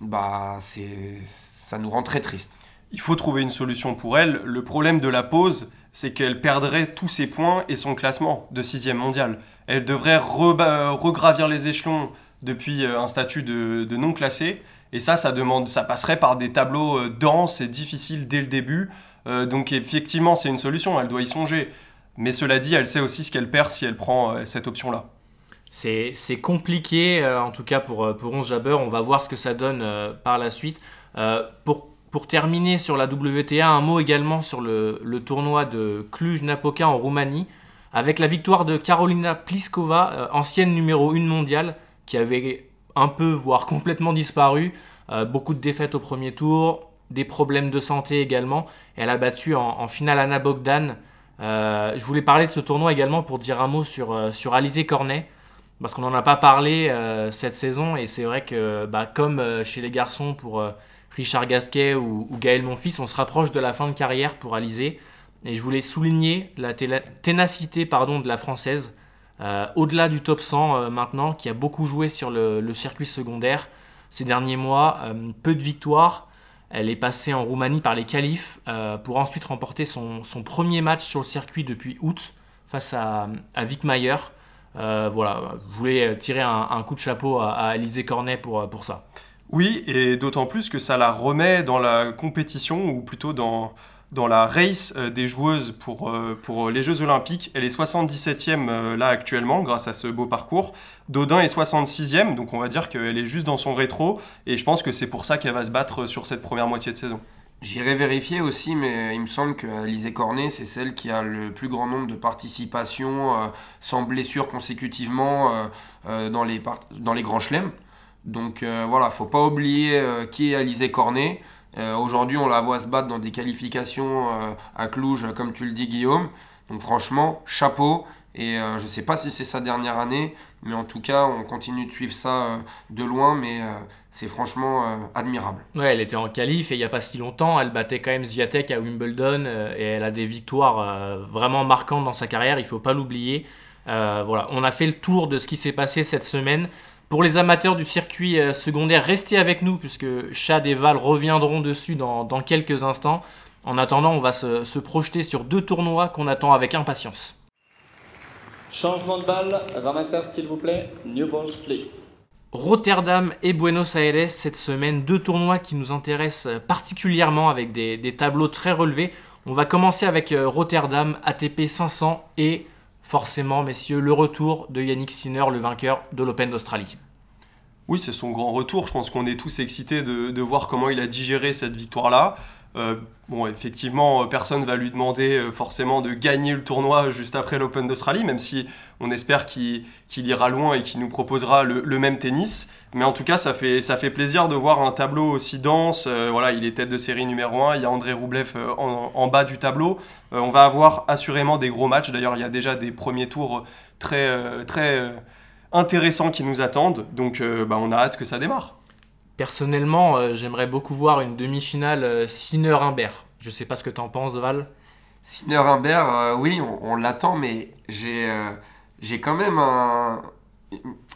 bah, ça nous rend très triste. Il faut trouver une solution pour elle. Le problème de la pause, c'est qu'elle perdrait tous ses points et son classement de sixième mondial. Elle devrait regravir les échelons depuis euh, un statut de, non classé. Et ça, ça, demande, ça passerait par des tableaux euh, denses et difficiles dès le début. Euh, donc effectivement, c'est une solution, elle doit y songer. Mais cela dit, elle sait aussi ce qu'elle perd si elle prend cette option-là. C'est compliqué, en tout cas pour, pour 11 Jabber. On va voir ce que ça donne par la suite. pour terminer sur la WTA, un mot également sur le, tournoi de Cluj-Napoca en Roumanie, avec la victoire de Carolina Pliskova, euh, ancienne numéro 1 mondiale, qui avait un peu, voire complètement disparu. Euh, beaucoup de défaites au premier tour, des problèmes de santé également. Elle a battu en, finale Anna Bogdan. Euh, je voulais parler de ce tournoi également pour dire un mot sur, sur Alizé Cornet, parce qu'on n'en a pas parlé cette saison, et c'est vrai que bah, comme chez les garçons pour Richard Gasquet ou, Gaël Monfils, on se rapproche de la fin de carrière pour Alizé. Et je voulais souligner la ténacité pardon, de la française, euh, au-delà du top 100 euh, maintenant, qui a beaucoup joué sur le, circuit secondaire ces derniers mois. Euh, peu de victoires. Elle est passée en Roumanie par les qualifs pour ensuite remporter son, premier match sur le circuit depuis août face à, à Wickmayer. voilà, je voulais tirer un, coup de chapeau à, à Cornet pour, pour ça. Oui, et d'autant plus que ça la remet dans la compétition, ou plutôt dans, dans la race euh, des joueuses pour, euh, pour les Jeux Olympiques. Elle est 77e euh, là actuellement grâce à ce beau parcours. Dodin est 66e, donc on va dire qu'elle est juste dans son rétro, et je pense que c'est pour ça qu'elle va se battre sur cette première moitié de saison. J'irai vérifier aussi, mais il me semble que Lisée Cornet, c'est celle qui a le plus grand nombre de participations sans blessure consécutivement dans, les dans les grands chelems. Donc euh, voilà, faut pas oublier euh, qui est Alizé Cornet. Euh, aujourd'hui, on la voit se battre dans des qualifications à Cluj, comme tu le dis, Guillaume. Donc franchement, chapeau. Et je ne sais pas si c'est sa dernière année, mais en tout cas, on continue de suivre ça de loin, mais c'est franchement admirable. Ouais, elle était en qualif et il n'y a pas si longtemps, elle battait quand même Zviatek à Wimbledon et elle a des victoires vraiment marquantes dans sa carrière, il ne faut pas l'oublier. voilà, on a fait le tour de ce qui s'est passé cette semaine. Pour les amateurs du circuit euh, secondaire, restez avec nous puisque Chad et Val reviendront dessus dans, quelques instants. En attendant, on va se, projeter sur deux tournois qu'on attend avec impatience. Changement de balle, ramasseur s'il vous plaît, new balls please. Rotterdam et Buenos Aires cette semaine, deux tournois qui nous intéressent particulièrement avec des, des tableaux très relevés. On va commencer avec euh, Rotterdam, ATP 500 et forcément, messieurs, le retour de Yannick Sinner, le vainqueur de l'Open d'Australie. Oui, c'est son grand retour. Je pense qu'on est tous excités de, voir comment il a digéré cette victoire-là. Euh, bon, effectivement, personne ne va lui demander euh, forcément de gagner le tournoi juste après l'Open d'Australie, même si on espère qu'il ira loin et qu'il nous proposera le, même tennis. Mais en tout cas, ça fait, ça fait plaisir de voir un tableau aussi dense. Euh, voilà, il est tête de série numéro 1, il y a André Roublev en, en, bas du tableau. on va avoir assurément des gros matchs. D'ailleurs, il y a déjà des premiers tours très, très intéressants qui nous attendent. Donc, bah, on a hâte que ça démarre. Personnellement, euh, j'aimerais beaucoup voir une demi-finale euh, Sinner-Humbert. Je sais pas ce que tu en penses, Val. Sinner-Humbert, euh, oui, on, l'attend, mais j'ai j'ai quand même un,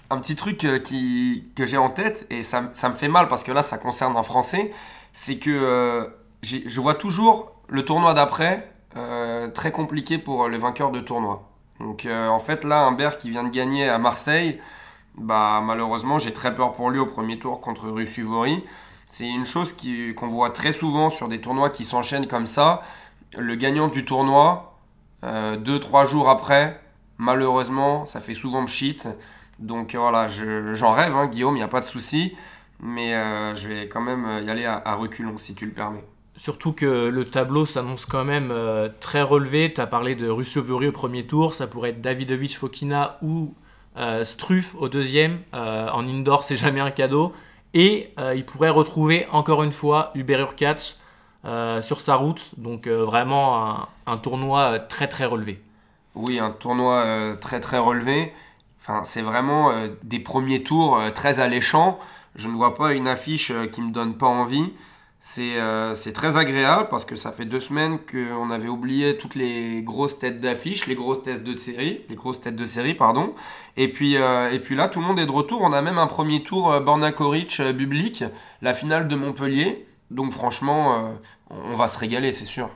un petit truc qui, que j'ai en tête, et ça, ça, me fait mal parce que là, ça concerne un Français. C'est que je vois toujours le tournoi d'après très compliqué pour le vainqueur de tournoi. Donc en fait, là, Humbert qui vient de gagner à Marseille bah, malheureusement, j'ai très peur pour lui au premier tour contre Ruffuvori. C'est une chose qu'on voit très souvent sur des tournois qui s'enchaînent comme ça. Le gagnant du tournoi Euh, deux, trois jours après, malheureusement, ça fait souvent pchit. Donc voilà, je- j'en rêve, hein, Guillaume, il n'y a pas de souci. Mais euh, je vais quand même y aller à reculons, si tu le permets. Surtout que le tableau s'annonce quand même euh, très relevé. Tu as parlé de Russo-Vuri au premier tour, ça pourrait être Davidovic Fokina ou euh, Struff au deuxième. Euh, en indoor, c'est jamais un cadeau. Et il pourrait retrouver encore une fois Uber Urkac sur sa route. Donc vraiment un, tournoi très très relevé. Oui, un tournoi très très relevé. C'est vraiment des premiers tours très alléchants. Je ne vois pas une affiche qui me donne pas envie. C'est euh, c'est très agréable parce que ça fait deux semaines qu'on avait oublié toutes les grosses têtes d'affiche, les grosses têtes de série, les grosses têtes de série, pardon. Et puis, euh, là, tout le monde est de retour. On a même un premier tour euh, Borna euh, la finale de Montpellier. Donc franchement, on va se régaler, c'est sûr.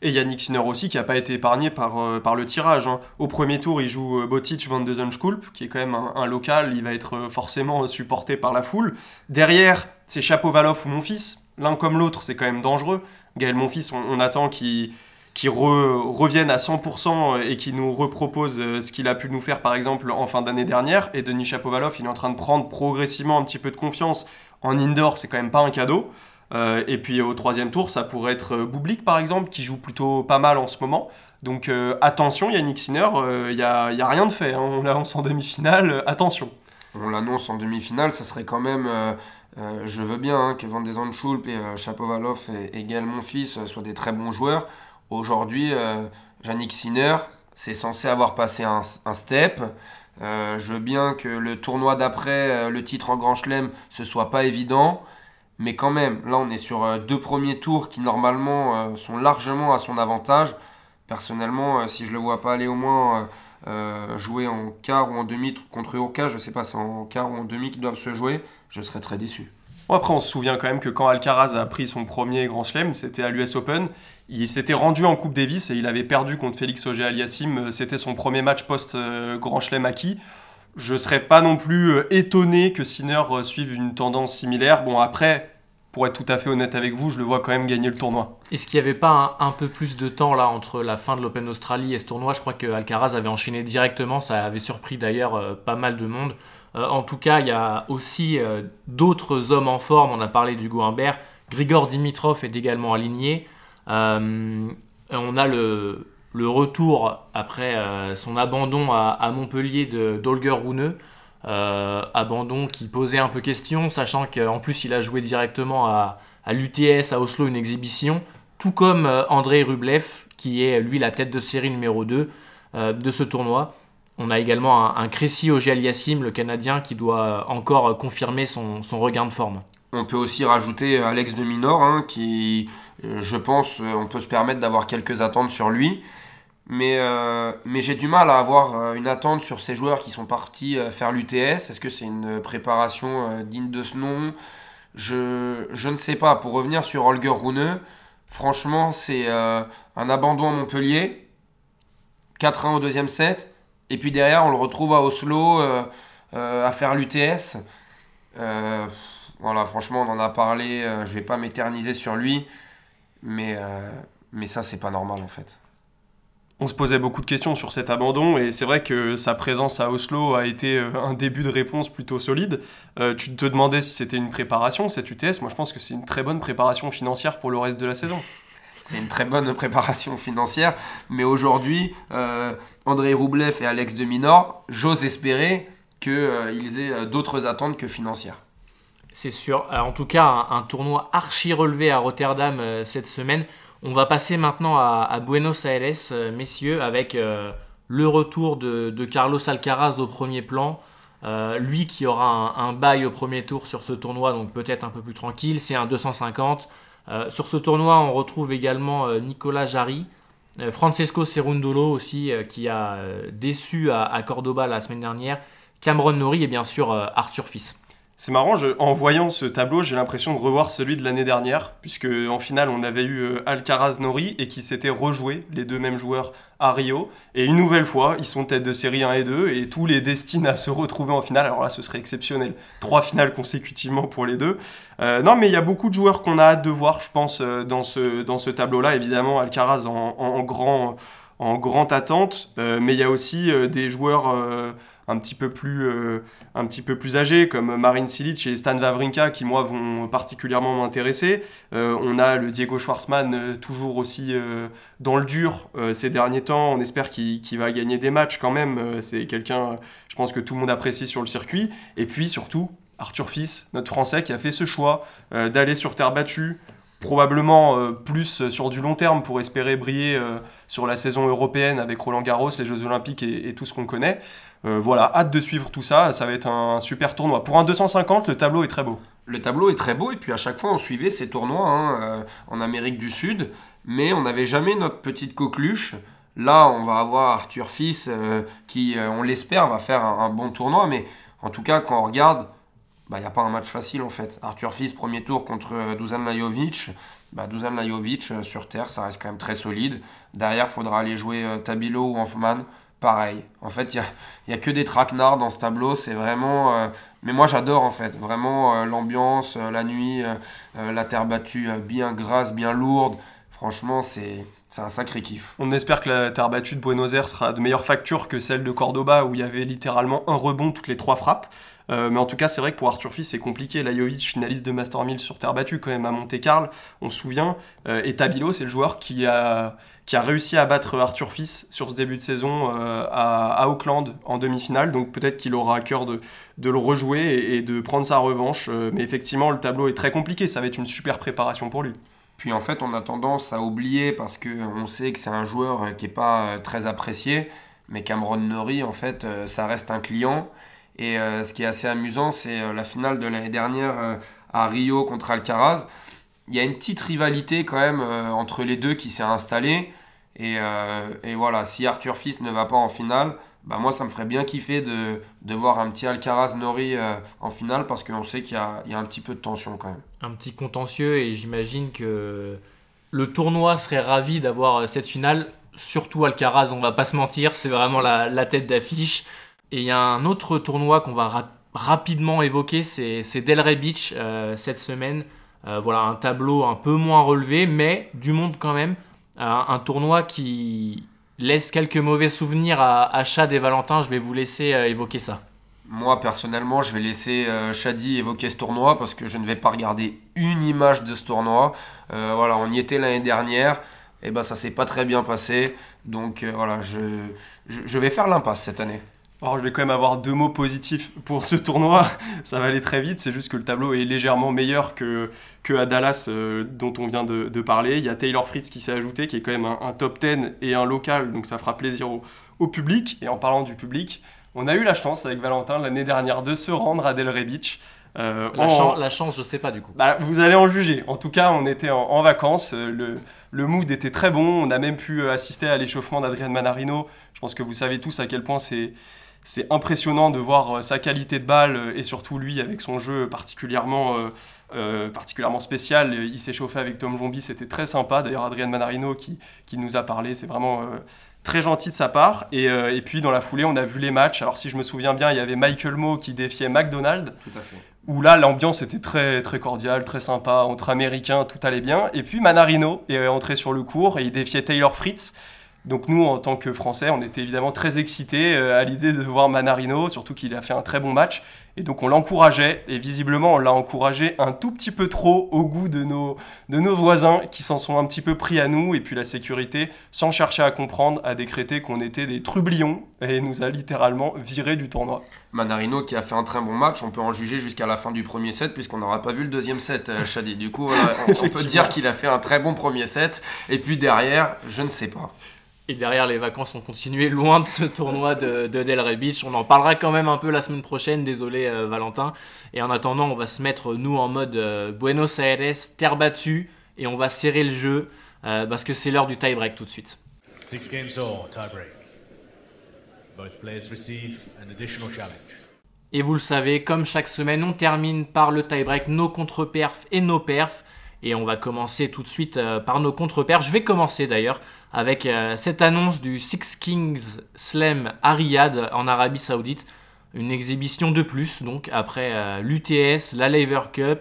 Et Yannick Sinner aussi, qui n'a pas été épargné par, le tirage. hein. Au premier tour, il joue Botic van de Zonskulp, qui est quand même un, local. Il va être forcément supporté par la foule. Derrière, c'est Chapovalov ou Monfils. L'un comme l'autre, c'est quand même dangereux. Gaël Monfils, on, on attend qu'il qu'il re- revienne à 100% et qu'il nous repropose euh, ce qu'il a pu nous faire, par exemple, en fin d'année dernière. Et Denis Chapovalov, il est en train de prendre progressivement un petit peu de confiance. En indoor, c'est quand même pas un cadeau. Euh, et puis au troisième tour, ça pourrait être euh, Bublik par exemple, qui joue plutôt pas mal en ce moment. Donc euh, attention, Yannick Sinner, il n'y a, y a rien de fait. hein. On lance en demi-finale, euh, attention. on l'annonce en demi-finale, ça serait quand même. Euh, je veux bien que Van de et euh, Chapovalov et, Gaël Monfils soient des très bons joueurs. Aujourd'hui, euh, Yannick Sinner, c'est censé avoir passé un, un step. Euh, je veux bien que le tournoi d'après, le titre en Grand Chelem, ce soit pas évident. Mais quand même, là, on est sur deux premiers tours qui, normalement, sont largement à son avantage. Personnellement, si je le vois pas aller au moins euh, euh, jouer en quart ou en demi contre Urka, je sais pas, c'est en quart ou en demi qu'ils doivent se jouer, je serais très déçu. Bon, après, on se souvient quand même que quand Alcaraz a pris son premier Grand Chelem, c'était à l'US Open. Il s'était rendu en Coupe Davis et il avait perdu contre Félix Auger-Aliassime. C'était son premier match post-Grand Chelem acquis. Je serais pas non plus euh, étonné que Sinner euh, suive une tendance similaire. Bon, après, pour être tout à fait honnête avec vous, je le vois quand même gagner le tournoi. Est-ce qu'il n'y avait pas un, peu plus de temps là entre la fin de l'Open d'Australie et ce tournoi? Je crois que Alcaraz avait enchaîné directement, ça avait surpris d'ailleurs euh, pas mal de monde. Euh, en tout cas, il y a aussi euh, d'autres hommes en forme. On a parlé d'Hugo Humbert. Grigor Dimitrov est également aligné. On a le, retour après son abandon à, Montpellier de d'Holger Rune. Euh, abandon qui posait un peu question, sachant qu'en plus il a joué directement à, l'UTS à Oslo une exhibition, tout comme euh, André Rublev, qui est lui la tête de série numéro 2 euh, de ce tournoi. On a également un, un Crécy Auger-Aliassime, le Canadien, qui doit encore confirmer son, regain de forme. On peut aussi rajouter Alex de Minor, hein, qui, je pense, on peut se permettre d'avoir quelques attentes sur lui. Mais, euh, mais j'ai du mal à avoir euh, une attente sur ces joueurs qui sont partis euh, faire l'UTS. Est-ce que c'est une préparation digne de ce nom? Je, je ne sais pas. Pour revenir sur Holger Rune, franchement, c'est un abandon à Montpellier, 4-1 au deuxième set, et puis derrière, on le retrouve à Oslo à faire l'UTS. Voilà, franchement, on en a parlé. je vais pas m'éterniser sur lui, mais, mais ça, c'est pas normal en fait. On se posait beaucoup de questions sur cet abandon et c'est vrai que sa présence à Oslo a été euh, un début de réponse plutôt solide. Euh, tu te demandais si c'était une préparation, cette UTS. Moi, je pense que c'est une très bonne préparation financière pour le reste de la saison. C'est une très bonne préparation financière, mais aujourd'hui, euh, André Roublev et Alex de Minor, j'ose espérer qu'ils aient euh, d'autres attentes que financières. C'est sûr. Euh, En tout cas, un, un tournoi archi relevé à Rotterdam euh, cette semaine. On va passer maintenant à, Buenos Aires, euh, messieurs, avec euh, le retour de, Carlos Alcaraz au premier plan. Euh, lui qui aura un, bail au premier tour sur ce tournoi, donc peut-être un peu plus tranquille, c'est un 250. Euh, sur ce tournoi, on retrouve également Nicolas Jarry, Francesco Cerundolo aussi, qui a déçu à, Cordoba la semaine dernière, Cameron Norrie et bien sûr Arthur Fils. C'est marrant, en voyant ce tableau, j'ai l'impression de revoir celui de l'année dernière, puisque en finale, on avait eu euh, Alcaraz Nori et qui s'étaient rejoués, les deux mêmes joueurs, à Rio. Et une nouvelle fois, ils sont tête de série 1 et 2, et tous les destinent à se retrouver en finale. Alors là, ce serait exceptionnel. Trois finales consécutivement pour les deux. Euh, non, mais il y a beaucoup de joueurs qu'on a hâte de voir, je pense, euh, dans ce, dans ce tableau-là. Évidemment, Alcaraz en, en- grand, en grande attente, mais il y a aussi des joueurs un, petit peu plus, euh, un petit peu plus âgés comme Marin Silic et Stan Wawrinka qui moi vont particulièrement m'intéresser. Euh, on a le Diego Schwartzmann euh, toujours aussi euh, dans le dur ces derniers temps. On espère qu'il va gagner des matchs quand même. C'est quelqu'un, je pense que tout le monde apprécie sur le circuit. Et puis surtout Arthur Fils, notre Français qui a fait ce choix d'aller sur terre battue probablement euh, plus euh, sur du long terme pour espérer briller euh, sur la saison européenne avec Roland Garros, les Jeux Olympiques et, tout ce qu'on connaît. Voilà, hâte de suivre tout ça, ça va être un, super tournoi. Pour un 250, le tableau est très beau. Le tableau est très beau et puis à chaque fois on suivait ces tournois hein, en Amérique du Sud, mais on n'avait jamais notre petite coqueluche. Là, on va avoir Arthur Fils qui, on l'espère, va faire un bon tournoi, mais en tout cas, quand on regarde, il n'y a pas un match facile en fait. Arthur Fils, premier tour contre euh, Dusan Lajovic. Bah, Dusan Lajovic euh, sur terre, ça reste quand même très solide. Derrière, il faudra aller jouer euh, Tabilo ou Hoffman. Pareil. En fait, il n'y a, que des traquenards dans ce tableau. C'est vraiment. mais moi, j'adore en fait. Vraiment l'ambiance, la nuit, la terre battue bien grasse, bien lourde. Franchement, c'est un sacré kiff. On espère que la terre battue de Buenos Aires sera de meilleure facture que celle de Cordoba où il y avait littéralement un rebond toutes les trois frappes. Euh, mais en tout cas, c'est vrai que pour Arthur Fils, c'est compliqué. Lajovic, finaliste de Master 1000 sur terre battue, quand même à Monte-Carlo, on se souvient. Euh, et Tabilo, c'est le joueur qui a, qui a réussi à battre Arthur Fils sur ce début de saison euh, à, Auckland en demi-finale. Donc peut-être qu'il aura à cœur de, de le rejouer et, de prendre sa revanche. Mais effectivement, le tableau est très compliqué. Ça va être une super préparation pour lui. Puis en fait, on a tendance à oublier parce que on sait que c'est un joueur qui n'est pas très apprécié, mais Cameron Norrie, en fait, ça reste un client. Et euh, ce qui est assez amusant, c'est euh, la finale de l'année dernière euh, à Rio contre Alcaraz. Il y a une petite rivalité quand même entre les deux qui s'est installée. Et, voilà, si Arthur Fils ne va pas en finale, bah moi ça me ferait bien kiffer de, de voir un petit Alcaraz Norrie euh, en finale parce qu'on sait qu'il y y a un petit peu de tension quand même. un petit contentieux et j'imagine que le tournoi serait ravi d'avoir cette finale. Surtout Alcaraz, on va pas se mentir, c'est vraiment la tête d'affiche. Et il y a un autre tournoi qu'on va rap- rapidement évoquer, c'est Delray Beach euh, cette semaine. Euh, voilà, un tableau un peu moins relevé, mais du monde quand même. Euh, un tournoi qui laisse quelques mauvais souvenirs à, Chad et Valentin. Je vais vous laisser évoquer ça. Moi, personnellement, je vais laisser euh, évoquer ce tournoi parce que je ne vais pas regarder une image de ce tournoi. Voilà, on y était l'année dernière. Et ben, ça s'est pas très bien passé. Donc voilà, je, je vais faire l'impasse cette année. Alors, je vais quand même avoir deux mots positifs pour ce tournoi. Ça va aller très vite. C'est juste que le tableau est légèrement meilleur que, que à Dallas, euh, dont on vient de, de parler. Il y a Taylor Fritz qui s'est ajouté, qui est quand même un, un top 10 et un local. Donc, ça fera plaisir au, au public. Et en parlant du public, on a eu la chance avec Valentin l'année dernière de se rendre à Delray Beach. euh, La, en- chan- la chance, je sais pas du coup. bah, vous allez en juger. En tout cas, on était en, en vacances. Le, le mood était très bon. On a même pu euh, assister à l'échauffement d'Adrien Manarino. Je pense que vous savez tous à quel point c'est c'est impressionnant de voir euh, sa qualité de balle euh, et surtout lui avec son jeu particulièrement euh, euh, particulièrement spécial. Il s'est chauffé avec Tom Jombi, c'était très sympa. D'ailleurs, Adrien Manarino qui, qui nous a parlé, c'est vraiment euh, très gentil de sa part. Et, et puis dans la foulée, on a vu les matchs. Alors si je me souviens bien, il y avait Michael Moe qui défiait McDonald Tout à fait. où là l'ambiance était très très cordiale, très sympa, entre américains, tout allait bien. Et puis Manarino est entré sur le cours et il défiait Taylor Fritz. Donc nous, en tant que Français, on était évidemment très excités euh, à l'idée de voir Manarino, surtout qu'il a fait un très bon match. Et donc on l'encourageait, et visiblement on l'a encouragé un tout petit peu trop au goût de nos, de nos voisins qui s'en sont un petit peu pris à nous. Et puis la sécurité, sans chercher à comprendre, a décrété qu'on était des trublions et nous a littéralement viré du tournoi. Manarino qui a fait un très bon match, on peut en juger jusqu'à la fin du premier set puisqu'on n'aura pas vu le deuxième set, euh, Shadi. Du coup, voilà, on- on, peut [laughs] dire qu'il a fait un très bon premier set. Et puis derrière, je ne sais pas. Et derrière, les vacances ont continué loin de ce tournoi de, de Delray Beach. On en parlera quand même un peu la semaine prochaine, désolé euh, Valentin. Et en attendant, on va se mettre nous en mode euh, Buenos Aires, terre battue, et on va serrer le jeu euh, parce que c'est l'heure du tie-break tout de suite. Six games all, tie break. Both players receive an additional challenge. Et vous le savez, comme chaque semaine, on termine par le tie-break, nos contre-perfs et nos perfs. Et on va commencer tout de suite par nos contre-perfs. Je vais commencer d'ailleurs avec euh, cette annonce du Six Kings Slam à en Arabie Saoudite. Une exhibition de plus, donc après euh, l'UTS, la Lever Cup.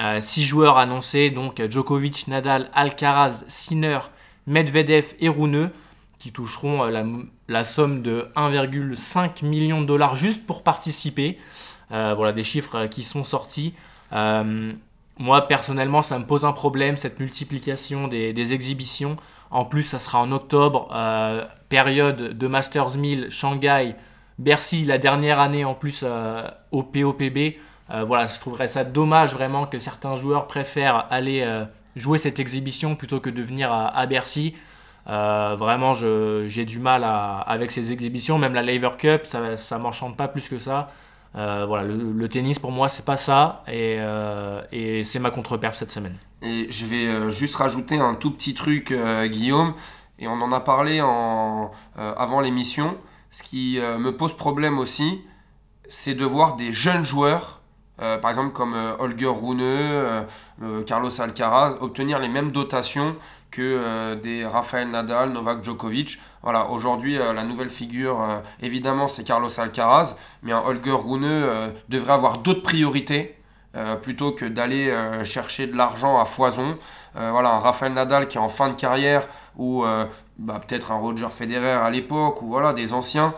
Euh, six joueurs annoncés, donc Djokovic, Nadal, Alcaraz, Sinner, Medvedev et Runeux. qui toucheront la, la somme de 1,5 million de dollars juste pour participer. voilà des chiffres qui sont sortis. moi personnellement, ça me pose un problème cette multiplication des, des exhibitions. En plus, ça sera en octobre, période de Masters 1000, Shanghai, Bercy, la dernière année en plus au POPB. voilà, je trouverais ça dommage vraiment que certains joueurs préfèrent aller jouer cette exhibition plutôt que de venir à, Bercy. Euh, vraiment, j'ai du mal avec ces exhibitions. Même la Lever Cup, ça, ne m'enchante pas plus que ça. Euh, voilà, le, tennis pour moi, c'est pas ça. Et, euh, et c'est ma contre-perf cette semaine. Et je vais juste rajouter un tout petit truc, Guillaume. Et on en a parlé en, avant l'émission. Ce qui me pose problème aussi, c'est de voir des jeunes joueurs euh, par exemple comme euh, Holger Rune, euh, Carlos Alcaraz, obtenir les mêmes dotations que des Rafael Nadal, Novak Djokovic. Voilà, aujourd'hui, la nouvelle figure, évidemment, c'est Carlos Alcaraz, mais Holger Rune devrait avoir d'autres priorités. Plutôt que d'aller chercher de l'argent à foison. voilà, un Rafael Nadal qui est en fin de carrière, ou bah, peut-être un Roger Federer à l'époque, ou voilà, des anciens.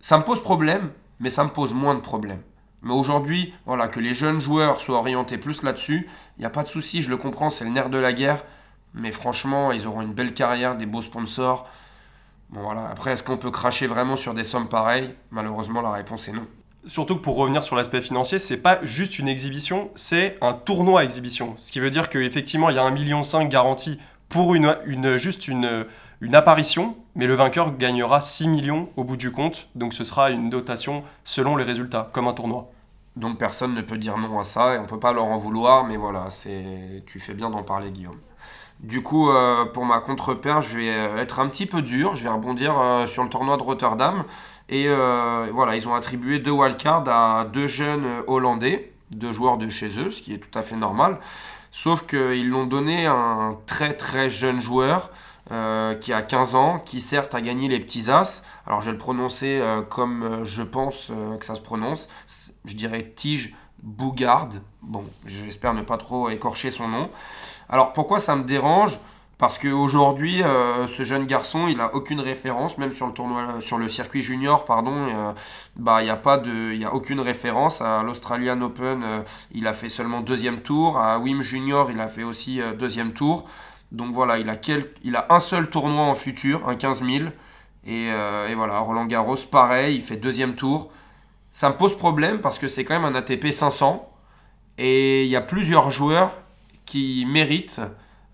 Ça me pose problème, mais ça me pose moins de problèmes. Mais aujourd'hui, voilà, que les jeunes joueurs soient orientés plus là-dessus, il n'y a pas de souci, je le comprends, c'est le nerf de la guerre. Mais franchement, ils auront une belle carrière, des beaux sponsors. Bon voilà, après, est-ce qu'on peut cracher vraiment sur des sommes pareilles? Malheureusement, la réponse est non. Surtout que pour revenir sur l'aspect financier, c'est pas juste une exhibition, c'est un tournoi exhibition. Ce qui veut dire qu'effectivement, il y a 1,5 million garanti pour une, juste une, une apparition, mais le vainqueur gagnera 6 millions au bout du compte, donc ce sera une dotation selon les résultats, comme un tournoi. Donc personne ne peut dire non à ça et on peut pas leur en vouloir, mais voilà, c'est tu fais bien d'en parler Guillaume. Du coup, euh, pour ma contre-paire, je vais être un petit peu dur, je vais rebondir euh, sur le tournoi de Rotterdam. Et voilà, ils ont attribué deux wildcards à deux jeunes Hollandais, deux joueurs de chez eux, ce qui est tout à fait normal. Sauf qu'ils l'ont donné à un très très jeune joueur euh, qui a 15 ans, qui certes a gagné les petits as. Alors je vais le prononcer euh, comme euh, je pense que ça se prononce. Je dirais Tige Bougard. Bon, j'espère ne pas trop écorcher son nom. Alors pourquoi ça me dérange? Parce qu'aujourd'hui, ce jeune garçon, il n'a aucune référence, même sur le tournoi, sur le circuit junior, pardon, bah il n'y a pas de, a aucune référence à l'Australian Open. il a fait seulement deuxième tour, à Wim Junior, il a fait aussi deuxième tour. Donc voilà, il a, il a un seul tournoi en futur, un 15 000. Euh, et, voilà, Roland Garros, pareil, il fait deuxième tour. Ça me pose problème parce que c'est quand même un ATP 500. Et il y a plusieurs joueurs qui méritent,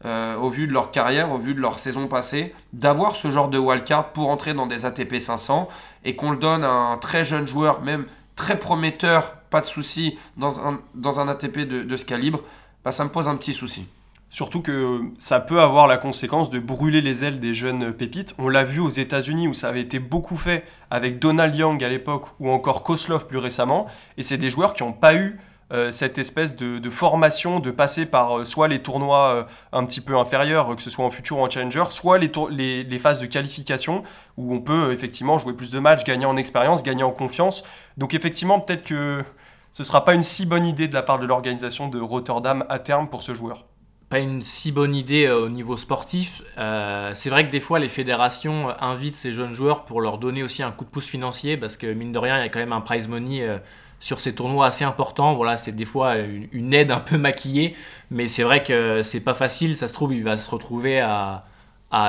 euh, au vu de leur carrière, au vu de leur saison passée, d'avoir ce genre de wildcard pour entrer dans des ATP 500 et qu'on le donne à un très jeune joueur, même très prometteur, pas de souci, dans un, dans un ATP de, ce calibre, bah, ça me pose un petit souci. Surtout que ça peut avoir la conséquence de brûler les ailes des jeunes pépites. On l'a vu aux États-Unis où ça avait été beaucoup fait avec Donald Young à l'époque ou encore Koslov plus récemment. Et c'est des joueurs qui n'ont pas eu cette espèce de, formation de passer par euh, soit les tournois euh, un petit peu inférieurs, que ce soit en futur ou en challenger, soit les, phases de qualification où on peut effectivement jouer plus de matchs, gagner en expérience, gagner en confiance. Donc effectivement, peut-être que ce ne sera pas une si bonne idée de la part de l'organisation de Rotterdam à terme pour ce joueur pas une si bonne idée euh, au niveau sportif. Euh, c'est vrai que des fois, les fédérations euh, invitent ces jeunes joueurs pour leur donner aussi un coup de pouce financier parce que, mine de rien, il y a quand même un prize money sur ces tournois assez important. Voilà, c'est des fois une, aide un peu maquillée, mais c'est vrai que c'est pas facile. Ça se trouve, il va se retrouver à,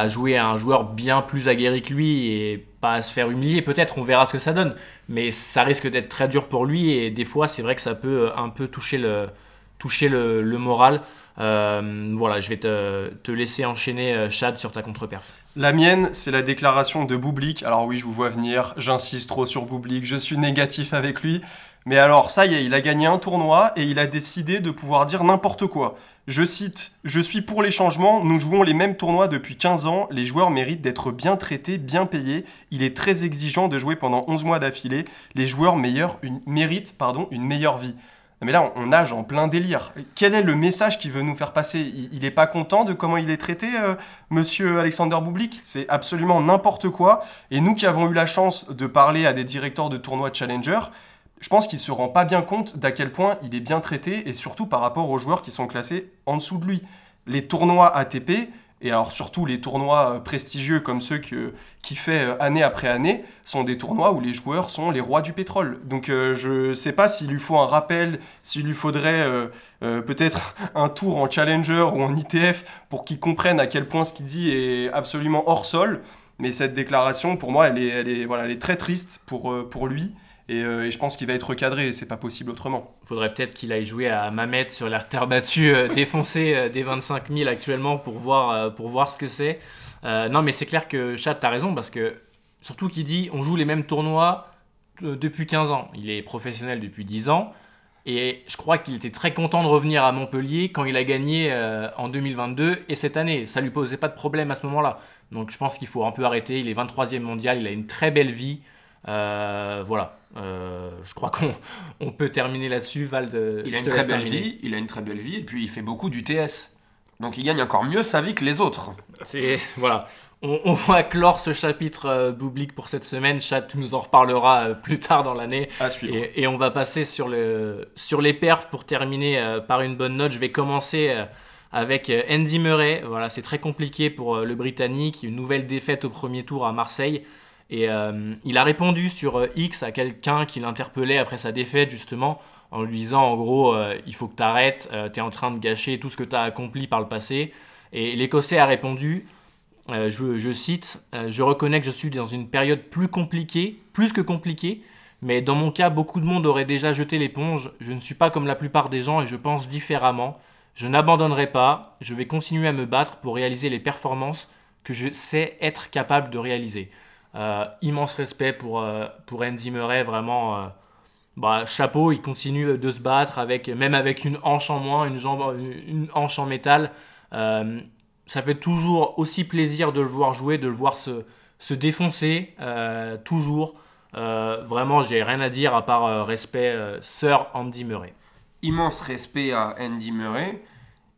jouer à un joueur bien plus aguerri que lui et pas à se faire humilier. Peut-être, on verra ce que ça donne, mais ça risque d'être très dur pour lui et des fois, c'est vrai que ça peut un peu toucher le, toucher le, moral. Euh, voilà, je vais te, laisser enchaîner, euh, Chad, sur ta contre-perf. La mienne, c'est la déclaration de Boublik. Alors oui, je vous vois venir, j'insiste trop sur Boublik, je suis négatif avec lui. Mais alors, ça y est, il a gagné un tournoi et il a décidé de pouvoir dire n'importe quoi. Je cite Je suis pour les changements, nous jouons les mêmes tournois depuis 15 ans, les joueurs méritent d'être bien traités, bien payés. Il est très exigeant de jouer pendant 11 mois d'affilée. Les joueurs méritent pardon, une meilleure vie. Mais là, on nage en plein délire. Quel est le message qu'il veut nous faire passer? Il n'est pas content de comment il est traité, euh, monsieur Alexander Boublik C'est absolument n'importe quoi. Et nous qui avons eu la chance de parler à des directeurs de tournois Challenger, je pense qu'il se rend pas bien compte d'à quel point il est bien traité, et surtout par rapport aux joueurs qui sont classés en dessous de lui. Les tournois ATP, Et alors surtout les tournois euh, prestigieux comme ceux que, qu'il fait euh, année après année sont des tournois où les joueurs sont les rois du pétrole. Donc euh, je ne sais pas s'il lui faut un rappel, s'il lui faudrait peut-être [laughs] un tour en challenger ou en ITF pour qu'il comprenne à quel point ce qu'il dit est absolument hors sol. Mais cette déclaration, pour moi, elle est, elle est, voilà, elle est très triste pour, pour lui. Euh, et, je pense qu'il va être recadré, c'est pas possible autrement. Il faudrait peut-être qu'il aille jouer à Mamet sur l'air terre battue, euh, [laughs] défoncé euh, des 25 000 actuellement pour voir, pour voir ce que c'est. non, mais c'est clair que Chad, t'as raison, parce que surtout qu'il dit on joue les mêmes tournois depuis 15 ans. Il est professionnel depuis 10 ans. Et je crois qu'il était très content de revenir à Montpellier quand il a gagné en 2022 et cette année. Ça lui posait pas de problème à ce moment-là. Donc je pense qu'il faut un peu arrêter. Il est 23e mondial, il a une très belle vie. Voilà. Euh, je crois qu'on on peut terminer là-dessus, Val. il a une très belle vie. Il a une très belle vie et puis il fait beaucoup du TS. Donc il gagne encore mieux sa vie que les autres. C'est voilà. On, va clore ce chapitre euh, pour cette semaine. Chat, tu nous en reparlera euh, plus tard dans l'année. Et, et, on va passer sur, le, sur les perfs pour terminer euh, par une bonne note. Je vais commencer avec Andy Murray. Voilà, c'est très compliqué pour le Britannique. Une nouvelle défaite au premier tour à Marseille. Et euh, il a répondu sur euh, X à quelqu'un qui l'interpellait après sa défaite, justement, en lui disant en gros, euh, il faut que tu arrêtes, tu es en train de gâcher tout ce que tu as accompli par le passé. Et l'Écossais a répondu, je, je, cite, Je reconnais que je suis dans une période plus compliquée, plus que compliquée, mais dans mon cas, beaucoup de monde aurait déjà jeté l'éponge. Je ne suis pas comme la plupart des gens et je pense différemment. Je n'abandonnerai pas, je vais continuer à me battre pour réaliser les performances que je sais être capable de réaliser. Euh, immense respect pour, euh, pour Andy Murray, vraiment. Euh, bah, chapeau, il continue de se battre, avec, même avec une hanche en moins, une, jambe, une hanche en métal. ça fait toujours aussi plaisir de le voir jouer, de le voir se, se défoncer, toujours. vraiment, j'ai rien à dire à part respect, Sir Andy Murray. Immense respect à Andy Murray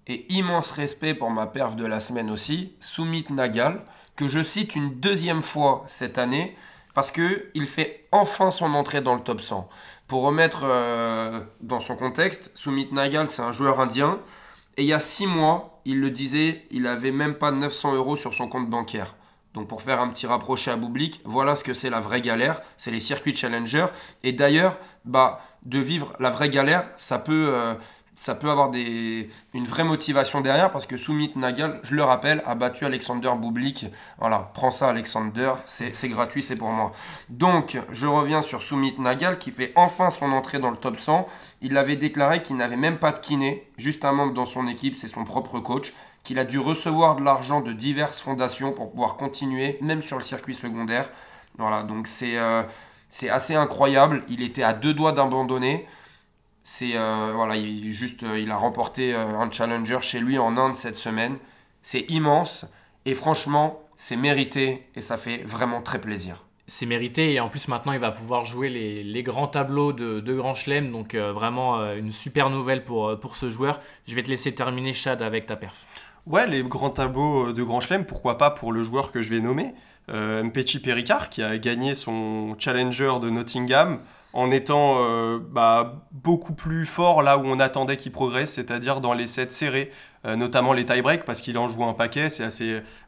et immense respect pour ma perf de la semaine aussi, Sumit Nagal que je cite une deuxième fois cette année parce qu'il fait enfin son entrée dans le top 100. Pour remettre euh, dans son contexte, Sumit Nagal, c'est un joueur indien. Et il y a six mois, il le disait, il avait même pas 900 euros sur son compte bancaire. Donc pour faire un petit rapproché à Bublik, voilà ce que c'est la vraie galère, c'est les circuits challenger. Et d'ailleurs, bah, de vivre la vraie galère, ça peut, euh, ça peut avoir des, une vraie motivation derrière parce que Sumit Nagal, je le rappelle, a battu Alexander Bublik. Voilà, prends ça Alexander, c'est gratuit, c'est pour moi. Donc, je reviens sur Sumit Nagal qui fait enfin son entrée dans le top 100. Il avait déclaré qu'il n'avait même pas de kiné, juste un membre dans son équipe, c'est son propre coach, qu'il a dû recevoir de l'argent de diverses fondations pour pouvoir continuer, même sur le circuit secondaire. Voilà, donc c'est euh, c'est assez incroyable. Il était à deux doigts d'abandonner. C'est euh, voilà, il, juste, euh, il a remporté euh, un challenger chez lui en Inde cette semaine. C'est immense et franchement, c'est mérité et ça fait vraiment très plaisir. C'est mérité et en plus maintenant il va pouvoir jouer les, grands tableaux de, de Grand Chelem, donc vraiment une super nouvelle pour, pour ce joueur. Je vais te laisser terminer Chad avec ta perf. Ouais, les grands tableaux de Grand Chelem, pourquoi pas pour le joueur que je vais nommer, Mpechi Pericard qui a gagné son challenger de Nottingham en étant euh, bah, beaucoup plus fort là où on attendait qu'il progresse, c'est-à-dire dans les sets serrés, euh, notamment les tie-breaks, parce qu'il en joue un paquet, c'est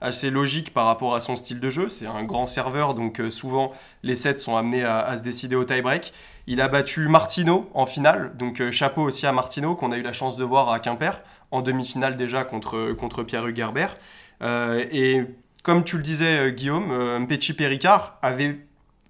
assez, logique par rapport à son style de jeu, c'est un grand serveur, donc euh, souvent les sets sont amenés à, se décider au tie-break. Il a battu Martino en finale, donc chapeau aussi à Martino, qu'on a eu la chance de voir à Quimper, en demi-finale déjà contre, contre Pierre-Hugues et comme tu le disais, Guillaume, Mpechi Pericard avait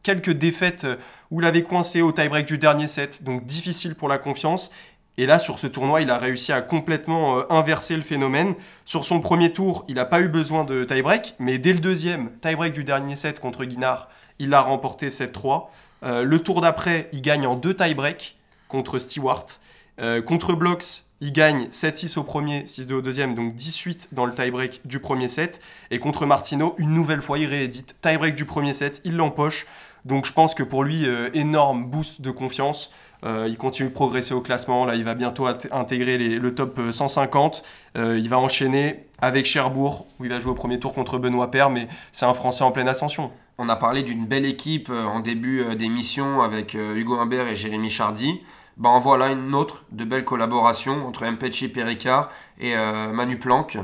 quelques défaites euh, où il avait coincé au tie-break du dernier set, donc difficile pour la confiance. Et là, sur ce tournoi, il a réussi à complètement euh, inverser le phénomène. Sur son premier tour, il n'a pas eu besoin de tie-break, mais dès le deuxième, tie-break du dernier set contre Guinard, il a remporté 7-3. Euh, le tour d'après, il gagne en deux tie-break contre Stewart. contre Blocks, il gagne 7-6 au premier, 6-2 au deuxième, donc 18 dans le tie-break du premier set. Et contre Martino, une nouvelle fois, il réédite tie-break du premier set, il l'empoche. Donc je pense que pour lui, euh, énorme boost de confiance. Euh, il continue de progresser au classement. Là, il va bientôt intégrer le top 150. Euh, il va enchaîner avec Cherbourg, où il va jouer au premier tour contre Benoît Père, mais c'est un Français en pleine ascension. On a parlé d'une belle équipe en début d'émission avec Hugo Humbert et Jérémy Chardy. Ben, voilà une autre de belles collaborations entre Mpechi Pericard et Manu Planck.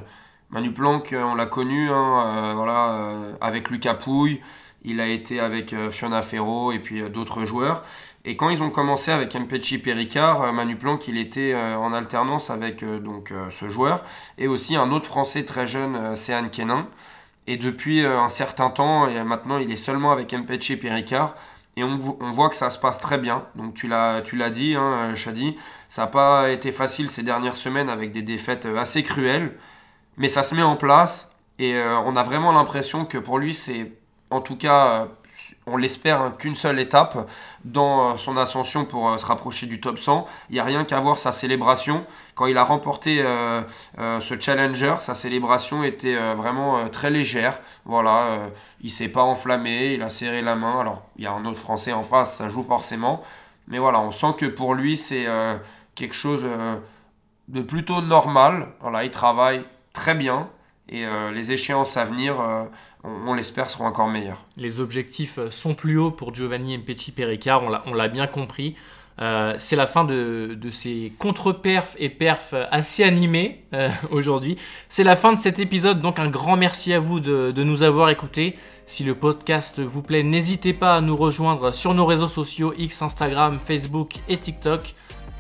Manu Planck, on l'a connu, hein, voilà, avec Lucas Pouille, il a été avec Fiona Ferro et puis d'autres joueurs. Et quand ils ont commencé avec Mpechi Péricard, Manu Planck, il était en alternance avec donc, ce joueur et aussi un autre Français très jeune, Céane Kenin. Et depuis euh, un certain temps, et maintenant il est seulement avec Mpeche et Péricard. Et on, voit que ça se passe très bien. Donc tu l'as, tu l'as dit, hein, Shadi, ça n'a pas été facile ces dernières semaines avec des défaites euh, assez cruelles. Mais ça se met en place. Et euh, on a vraiment l'impression que pour lui, c'est en tout cas on l'espère, hein, qu'une seule étape dans euh, son ascension pour euh, se rapprocher du top 100. Il n'y a rien qu'à voir sa célébration. Quand il a remporté euh, ce challenger, sa célébration était vraiment très légère. Voilà, il s'est pas enflammé, il a serré la main. Alors, il y a un autre Français en face, ça joue forcément. Mais voilà, on sent que pour lui, c'est quelque chose de plutôt normal. Voilà, il travaille très bien. Et les échéances à venir on, l'espère, seront encore meilleurs. Les objectifs euh, sont plus hauts pour Giovanni Mpeti Pericard, on l'a bien compris. Euh, c'est la fin de, ces contre-perfs et perfs assez animés euh, [laughs] aujourd'hui. C'est la fin de cet épisode, donc un grand merci à vous de, de, nous avoir écoutés. Si le podcast vous plaît, n'hésitez pas à nous rejoindre sur nos réseaux sociaux X, Instagram, Facebook et TikTok,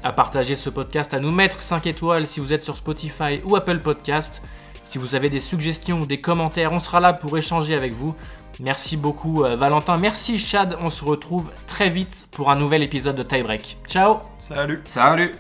à partager ce podcast, à nous mettre 5 étoiles si vous êtes sur Spotify ou Apple Podcast. Si vous avez des suggestions ou des commentaires, on sera là pour échanger avec vous. Merci beaucoup euh, Valentin, merci Chad, on se retrouve très vite pour un nouvel épisode de Tiebreak. Ciao. Salut. Salut